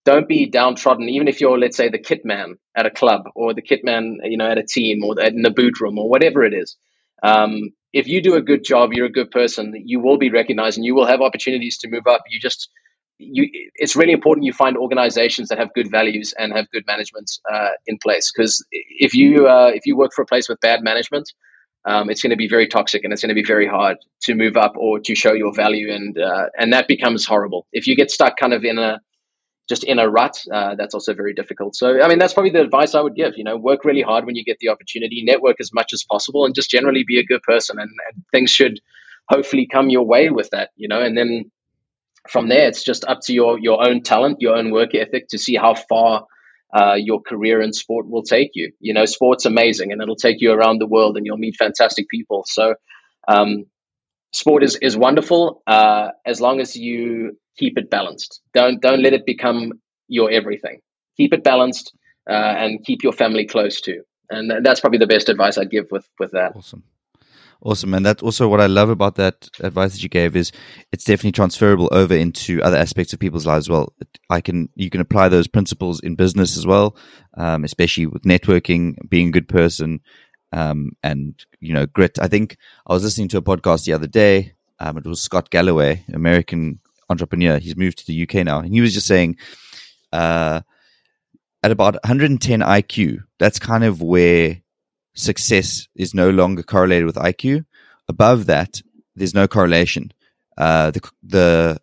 don't be downtrodden, even if you're, let's say, the kit man at a club or the kit man, you know, at a team or in the boot room or whatever it is. Um, if you do a good job, you're a good person, you will be recognized and you will have opportunities to move up. You just you, it's really important you find organizations that have good values and have good management uh, in place. Because if you uh, if you work for a place with bad management, um, it's going to be very toxic and it's going to be very hard to move up or to show your value, and uh, and that becomes horrible. If you get stuck kind of in a just in a rut, uh, that's also very difficult. So, I mean, that's probably the advice I would give. You know, work really hard when you get the opportunity, network as much as possible, and just generally be a good person. And, and things should hopefully come your way with that. You know, and then from there, it's just up to your your own talent, your own work ethic to see how far uh, your career in sport will take you. You know, sport's amazing, and it'll take you around the world, and you'll meet fantastic people. So, um, sport is is wonderful uh, as long as you keep it balanced. Don't don't let it become your everything. Keep it balanced uh, and keep your family close too. And that's probably the best advice I'd give with with that. Awesome. Awesome. And that's also what I love about that advice that you gave is it's definitely transferable over into other aspects of people's lives as well. I can, you can apply those principles in business as well, um, especially with networking, being a good person, um, and, you know, grit. I think I was listening to a podcast the other day. Um, it was Scott Galloway, American entrepreneur. He's moved to the UK now. And he was just saying, uh, at about 110 IQ, that's kind of where success is no longer correlated with IQ. Above that, there's no correlation. Uh, the the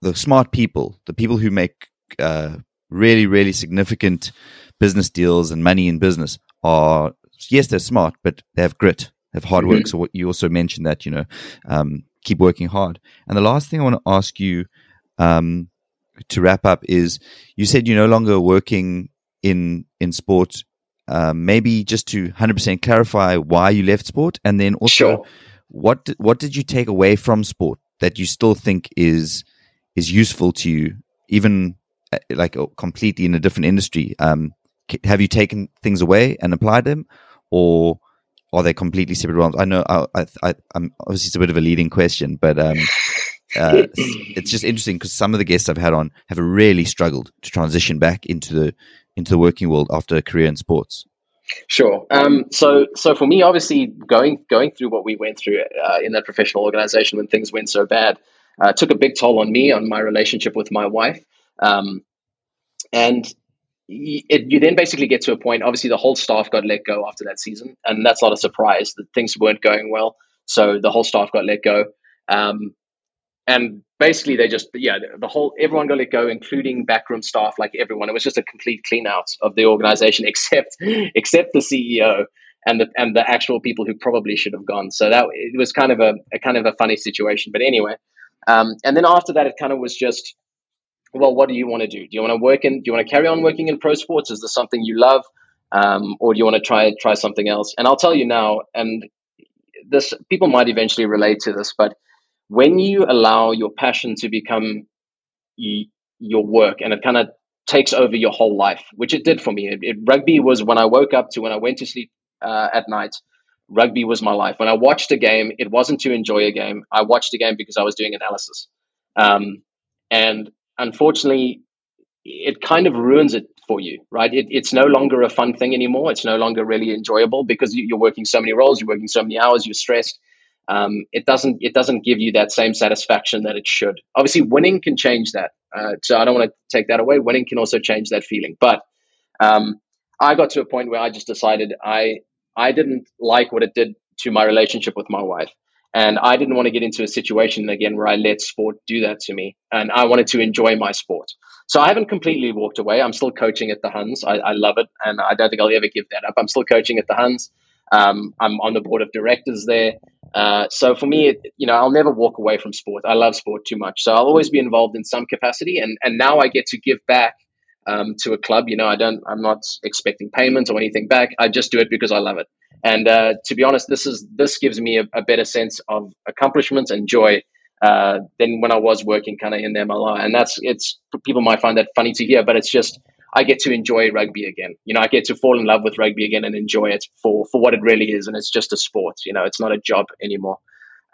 the smart people, the people who make uh, really really significant business deals and money in business, are yes they're smart, but they have grit, they have hard work. Mm-hmm. So what you also mentioned that you know um, keep working hard. And the last thing I want to ask you um, to wrap up is you said you're no longer working in in sport um, maybe just to 100% clarify why you left sport and then also sure. what what did you take away from sport that you still think is is useful to you even uh, like uh, completely in a different industry um, have you taken things away and applied them or are they completely separate realms i know I, I, am obviously it's a bit of a leading question but um, uh, it's just interesting because some of the guests I've had on have really struggled to transition back into the into the working world after a career in sports? Sure. Um, so, so for me, obviously, going going through what we went through uh, in that professional organization when things went so bad uh, took a big toll on me, on my relationship with my wife, um, and it, you then basically get to a point. Obviously, the whole staff got let go after that season, and that's not a surprise that things weren't going well. So the whole staff got let go. Um, and basically they just yeah the whole everyone got let go including backroom staff like everyone. It was just a complete clean out of the organization except except the ceo and the and the actual people who probably should have gone. So that it was kind of a, a kind of a funny situation. But anyway um, and then after that it kind of was just well what do you want to do? Do you want to work in do you want to carry on working in pro sports? Is this something you love? Um, or do you want to try try something else? And i'll tell you now and this people might eventually relate to this but when you allow your passion to become y- your work and it kind of takes over your whole life, which it did for me. It, it, rugby was when I woke up to when I went to sleep uh, at night. Rugby was my life. When I watched a game, it wasn't to enjoy a game. I watched a game because I was doing analysis. Um, and unfortunately, it kind of ruins it for you, right? It, it's no longer a fun thing anymore. It's no longer really enjoyable because you, you're working so many roles, you're working so many hours, you're stressed um, it doesn't it doesn't give you that same satisfaction that it should. Obviously, winning can change that. Uh, so I don't want to take that away. Winning can also change that feeling. But um, I got to a point where I just decided I I didn't like what it did to my relationship with my wife. And I didn't want to get into a situation again where I let sport do that to me. And I wanted to enjoy my sport. So I haven't completely walked away. I'm still coaching at the Huns. I, I love it. And I don't think I'll ever give that up. I'm still coaching at the Huns. Um, I'm on the board of directors there. Uh, so for me, it, you know, I'll never walk away from sport. I love sport too much, so I'll always be involved in some capacity. And and now I get to give back um, to a club. You know, I don't. I'm not expecting payments or anything back. I just do it because I love it. And uh, to be honest, this is this gives me a, a better sense of accomplishment and joy uh, than when I was working kind of in the MLR. And that's it's people might find that funny to hear, but it's just I get to enjoy rugby again. You know, I get to fall in love with rugby again and enjoy it for for what it really is, and it's just a sport. You know, it's not a job anymore.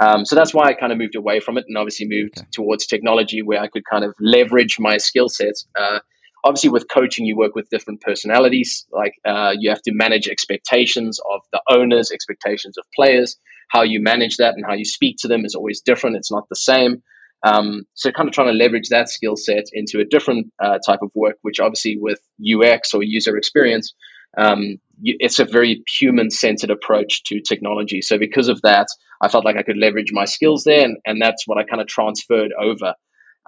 Um, so that's why I kind of moved away from it and obviously moved okay. towards technology where I could kind of leverage my skill sets. Uh, obviously, with coaching, you work with different personalities. Like uh, you have to manage expectations of the owners, expectations of players. How you manage that and how you speak to them is always different. It's not the same. Um, so kind of trying to leverage that skill set into a different uh, type of work, which obviously with UX or user experience, um, it's a very human centered approach to technology. So because of that, I felt like I could leverage my skills there, and, and that's what I kind of transferred over.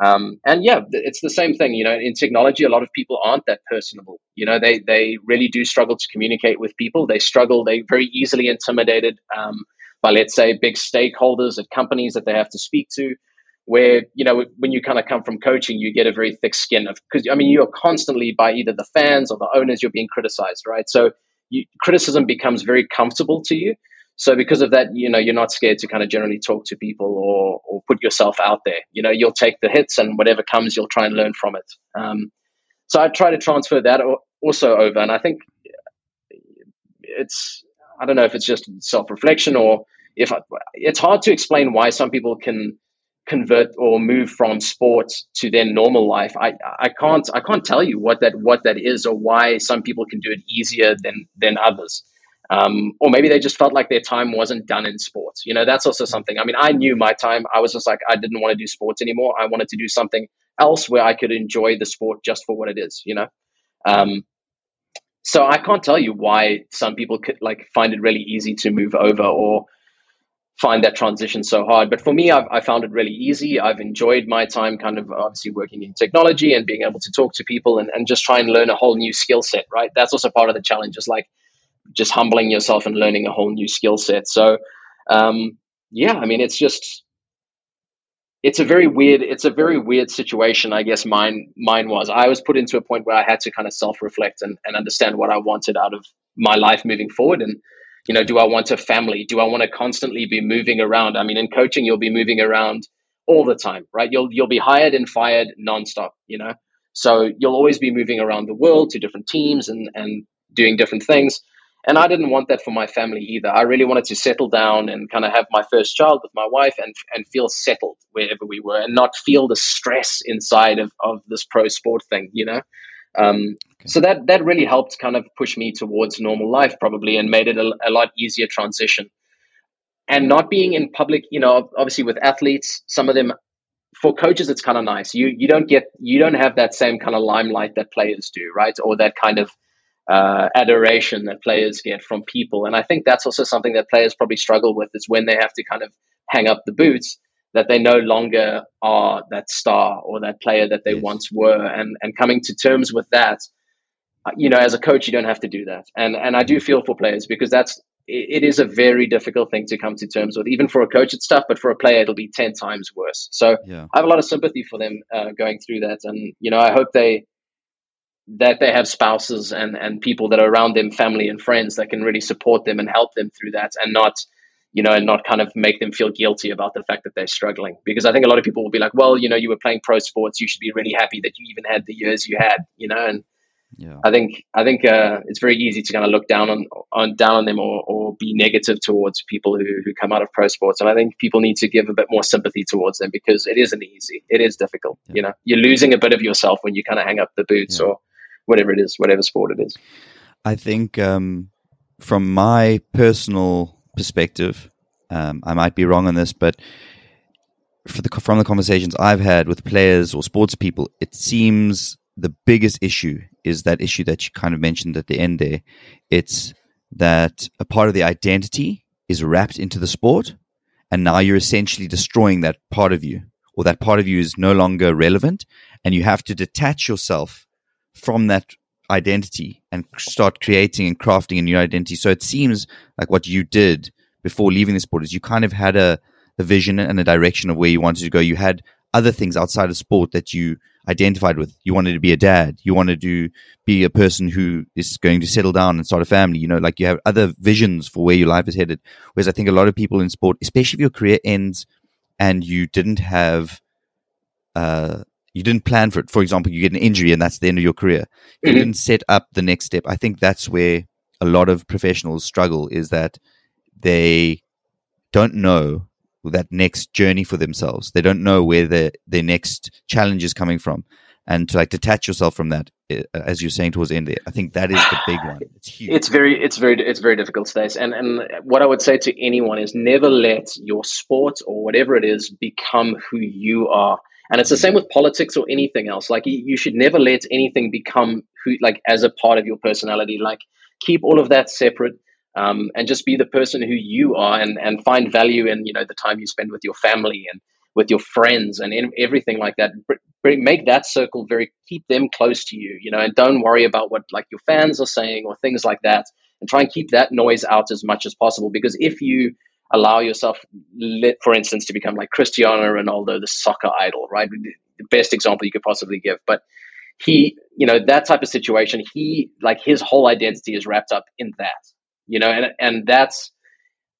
Um, and yeah, it's the same thing. You know, in technology, a lot of people aren't that personable. You know, they they really do struggle to communicate with people. They struggle. they're very easily intimidated um, by, let's say, big stakeholders at companies that they have to speak to. Where you know, when you kind of come from coaching, you get a very thick skin of because I mean, you're constantly by either the fans or the owners, you're being criticized, right? So you, criticism becomes very comfortable to you. So because of that, you know, you're not scared to kind of generally talk to people or, or put yourself out there. You know, you'll take the hits and whatever comes, you'll try and learn from it. Um, so I try to transfer that also over. And I think it's, I don't know if it's just self reflection or if I, it's hard to explain why some people can convert or move from sports to their normal life. I, I can't, I can't tell you what that, what that is or why some people can do it easier than, than others. Um, or maybe they just felt like their time wasn't done in sports. You know, that's also something. I mean, I knew my time. I was just like, I didn't want to do sports anymore. I wanted to do something else where I could enjoy the sport just for what it is. You know, um, so I can't tell you why some people could like find it really easy to move over or find that transition so hard. But for me, I've, I found it really easy. I've enjoyed my time kind of obviously working in technology and being able to talk to people and, and just try and learn a whole new skill set, right? That's also part of the challenge. Is like just humbling yourself and learning a whole new skill set. So, um, yeah, I mean, it's just it's a very weird it's a very weird situation i guess mine mine was i was put into a point where i had to kind of self-reflect and, and understand what i wanted out of my life moving forward and you know do i want a family? Do i want to constantly be moving around? I mean in coaching you'll be moving around all the time right? You'll you'll be hired and fired nonstop you know? So you'll always be moving around the world to different teams and and doing different things. And I didn't want that for my family either. I really wanted to settle down and kind of have my first child with my wife and, and feel settled wherever we were and not feel the stress inside of, of this pro sport thing, you know? Um, okay. So that, that really helped kind of push me towards normal life probably and made it a, a lot easier transition. And not being in public, you know, obviously with athletes, some of them for coaches it's kind of nice you you don't get you don't have that same kind of limelight that players do right or that kind of uh, adoration that players get from people. And I think that's also something that players probably struggle with is when they have to kind of hang up the boots that they no longer are that star or that player that they yes. once were and, and coming to terms with that you know as a coach you don't have to do that. And and i do feel for players because that's it is a very difficult thing to come to terms with. Even for a coach it's tough but for a player it'll be 10 times worse. So yeah. i have a lot of sympathy for them uh, going through that. And you know i hope they that they have spouses and and people that are around them, family and friends that can really support them and help them through that, and not you know, and not kind of make them feel guilty about the fact that they're struggling. Because I think a lot of people will be like, well, you know, you were playing pro sports, you should be really happy that you even had the years you had, you know, and yeah. I think I think uh, it's very easy to kind of look down on, on down on them or, or be negative towards people who, who come out of pro sports. And I think people need to give a bit more sympathy towards them because it isn't easy. It is difficult. Yeah. You know, you're losing a bit of yourself when you kind of hang up the boots yeah. or whatever it is, whatever sport it is. I think um, from my personal perspective, um, I might be wrong on this, but the, from the conversations I've had with players or sports people, it seems the biggest issue is that issue that you kind of mentioned at the end there. It's that a part of the identity is wrapped into the sport, and now you're essentially destroying that part of you, or that part of you is no longer relevant, and you have to detach yourself from that identity and start creating and crafting a new identity. So it seems like what you did before leaving the sport is you kind of had a, a vision and a direction of where you wanted to go. You had other things outside of sport that you identified with. You wanted to be a dad. You wanted to be a person who is going to settle down and start a family. You know, like you have other visions for where your life is headed. Whereas I think a lot of people in sport, especially if your career ends and you didn't have uh, you didn't plan for it. For example, you get an injury and that's the end of your career. You mm-hmm. didn't set up the next step. I think that's where a lot of professionals struggle is that they don't know that next journey for themselves. They don't know where their their next challenge is coming from. And to like detach yourself from that, eh, uh, as you're saying towards the end there. I think that is the big one. It's huge. It's very, it's very, it's very difficult, Stace. And and what I would say to anyone is never let your sport or whatever it is become who you are. And it's the same with politics or anything else. Like you should never let anything become who, like as a part of your personality. Like keep all of that separate. Um, and just be the person who you are and, and find value in you know the time you spend with your family and with your friends and in, everything like that. Make that circle very keep them close to you you know and don't worry about what like your fans are saying or things like that. And try and keep that noise out as much as possible because if you allow yourself for instance to become like cristiano ronaldo the soccer idol right? The best example you could possibly give. But he you know that type of situation he like his whole identity is wrapped up in that you know and and that's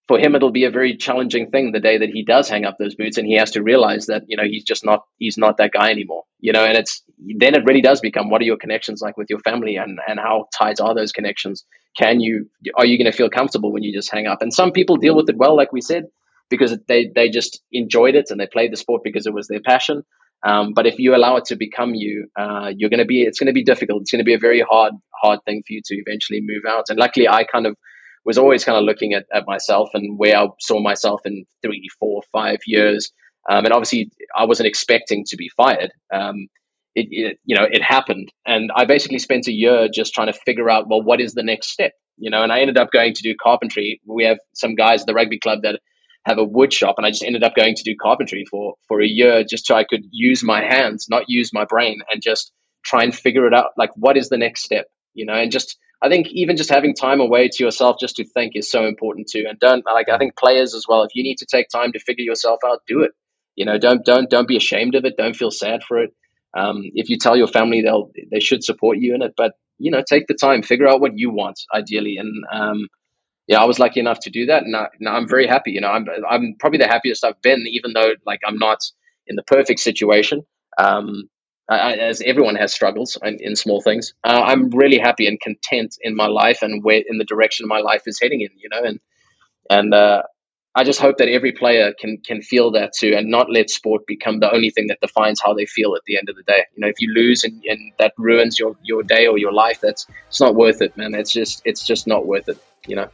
for him it'll be a very challenging thing the day that he does hang up those boots and he has to realize that you know he's just not he's not that guy anymore you know and it's then it really does become what are your connections like with your family and and how tight are those connections can you are you going to feel comfortable when you just hang up and some people deal with it well like we said because they they just enjoyed it and they played the sport because it was their passion um, but if you allow it to become you, uh, you're going to be, it's going to be difficult. It's going to be a very hard, hard thing for you to eventually move out. And luckily I kind of was always kind of looking at, at myself and where I saw myself in three, four, five years. Um, and obviously, I wasn't expecting to be fired. Um, it, it, you know, it happened, and I basically spent a year just trying to figure out, well, what is the next step? You know, and I ended up going to do carpentry. We have some guys at the rugby club that have a wood shop, and I just ended up going to do carpentry for for a year, just so I could use my hands, not use my brain, and just try and figure it out. Like, what is the next step? You know, and just I think even just having time away to yourself just to think is so important too. And don't like I think players as well. If you need to take time to figure yourself out, do it. You know, don't don't don't be ashamed of it. Don't feel sad for it. Um, if you tell your family, they'll they should support you in it. But you know, take the time, figure out what you want ideally. And um, yeah, I was lucky enough to do that, and I, am very happy. You know, I'm I'm probably the happiest I've been, even though like I'm not in the perfect situation. Um, as everyone has struggles in, in small things. Uh, I'm really happy and content in my life and where in the direction my life is heading in. You know, and and uh, I just hope that every player can can feel that too, and not let sport become the only thing that defines how they feel at the end of the day. You know, if you lose and, and that ruins your your day or your life, that's it's not worth it, man. It's just it's just not worth it. You know.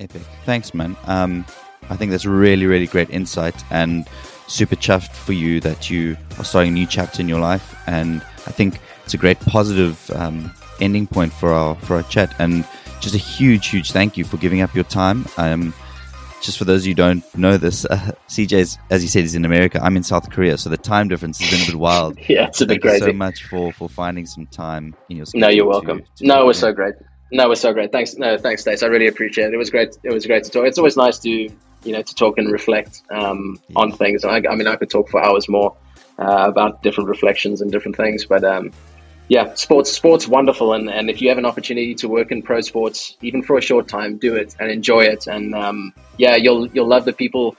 Epic. Thanks, man. Um, I think that's really really great insight and super chuffed for you that you are starting a new chapter in your life, and I think it's a great positive um, ending point for our for our chat. And just a huge, huge thank you for giving up your time. Um, just for those of you who don't know this, uh, CJ's, as you said, is in America. I'm in South Korea, so the time difference has been a bit wild. yeah, it's a bit crazy. Thank you so much for, for finding some time in your No, you're welcome. To, to no, we're so great. No, we're so great. Thanks. No, thanks, Stace. I really appreciate it. It was great. It was great to talk. It's always nice to you know, to talk and reflect um, yeah. on things. I, I, mean, I could talk for hours more uh, about different reflections and different things, but um, yeah, sports sports wonderful, and, and if you have an opportunity to work in pro sports, even for a short time, do it and enjoy it, and um, yeah, you'll you'll love the people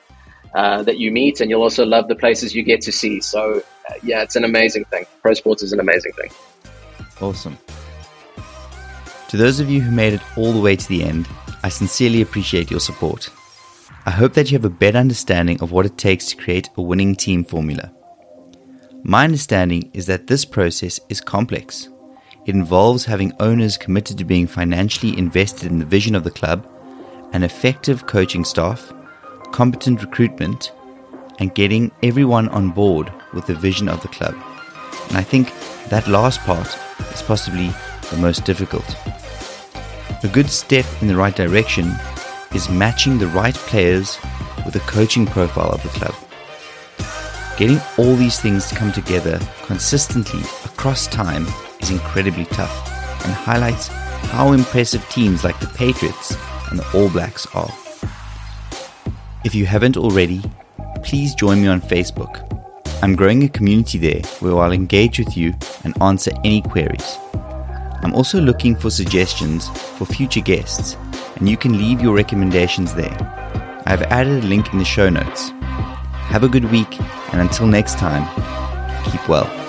uh, that you meet, and you'll also love the places you get to see. So uh, yeah, it's an amazing thing. Pro sports is an amazing thing. Awesome. To those of you who made it all the way to the end, I sincerely appreciate your support. I hope that you have a better understanding of what it takes to create a winning team formula. My understanding is that this process is complex. It involves having owners committed to being financially invested in the vision of the club, an effective coaching staff, competent recruitment, and getting everyone on board with the vision of the club. And I think that last part is possibly the most difficult. A good step in the right direction is matching the right players with the coaching profile of the club. Getting all these things to come together consistently across time is incredibly tough and highlights how impressive teams like the Patriots and the All Blacks are. If you haven't already, please join me on Facebook. I'm growing a community there where I'll engage with you and answer any queries. I'm also looking for suggestions for future guests and you can leave your recommendations there. I've added a link in the show notes. Have a good week, and until next time, keep well.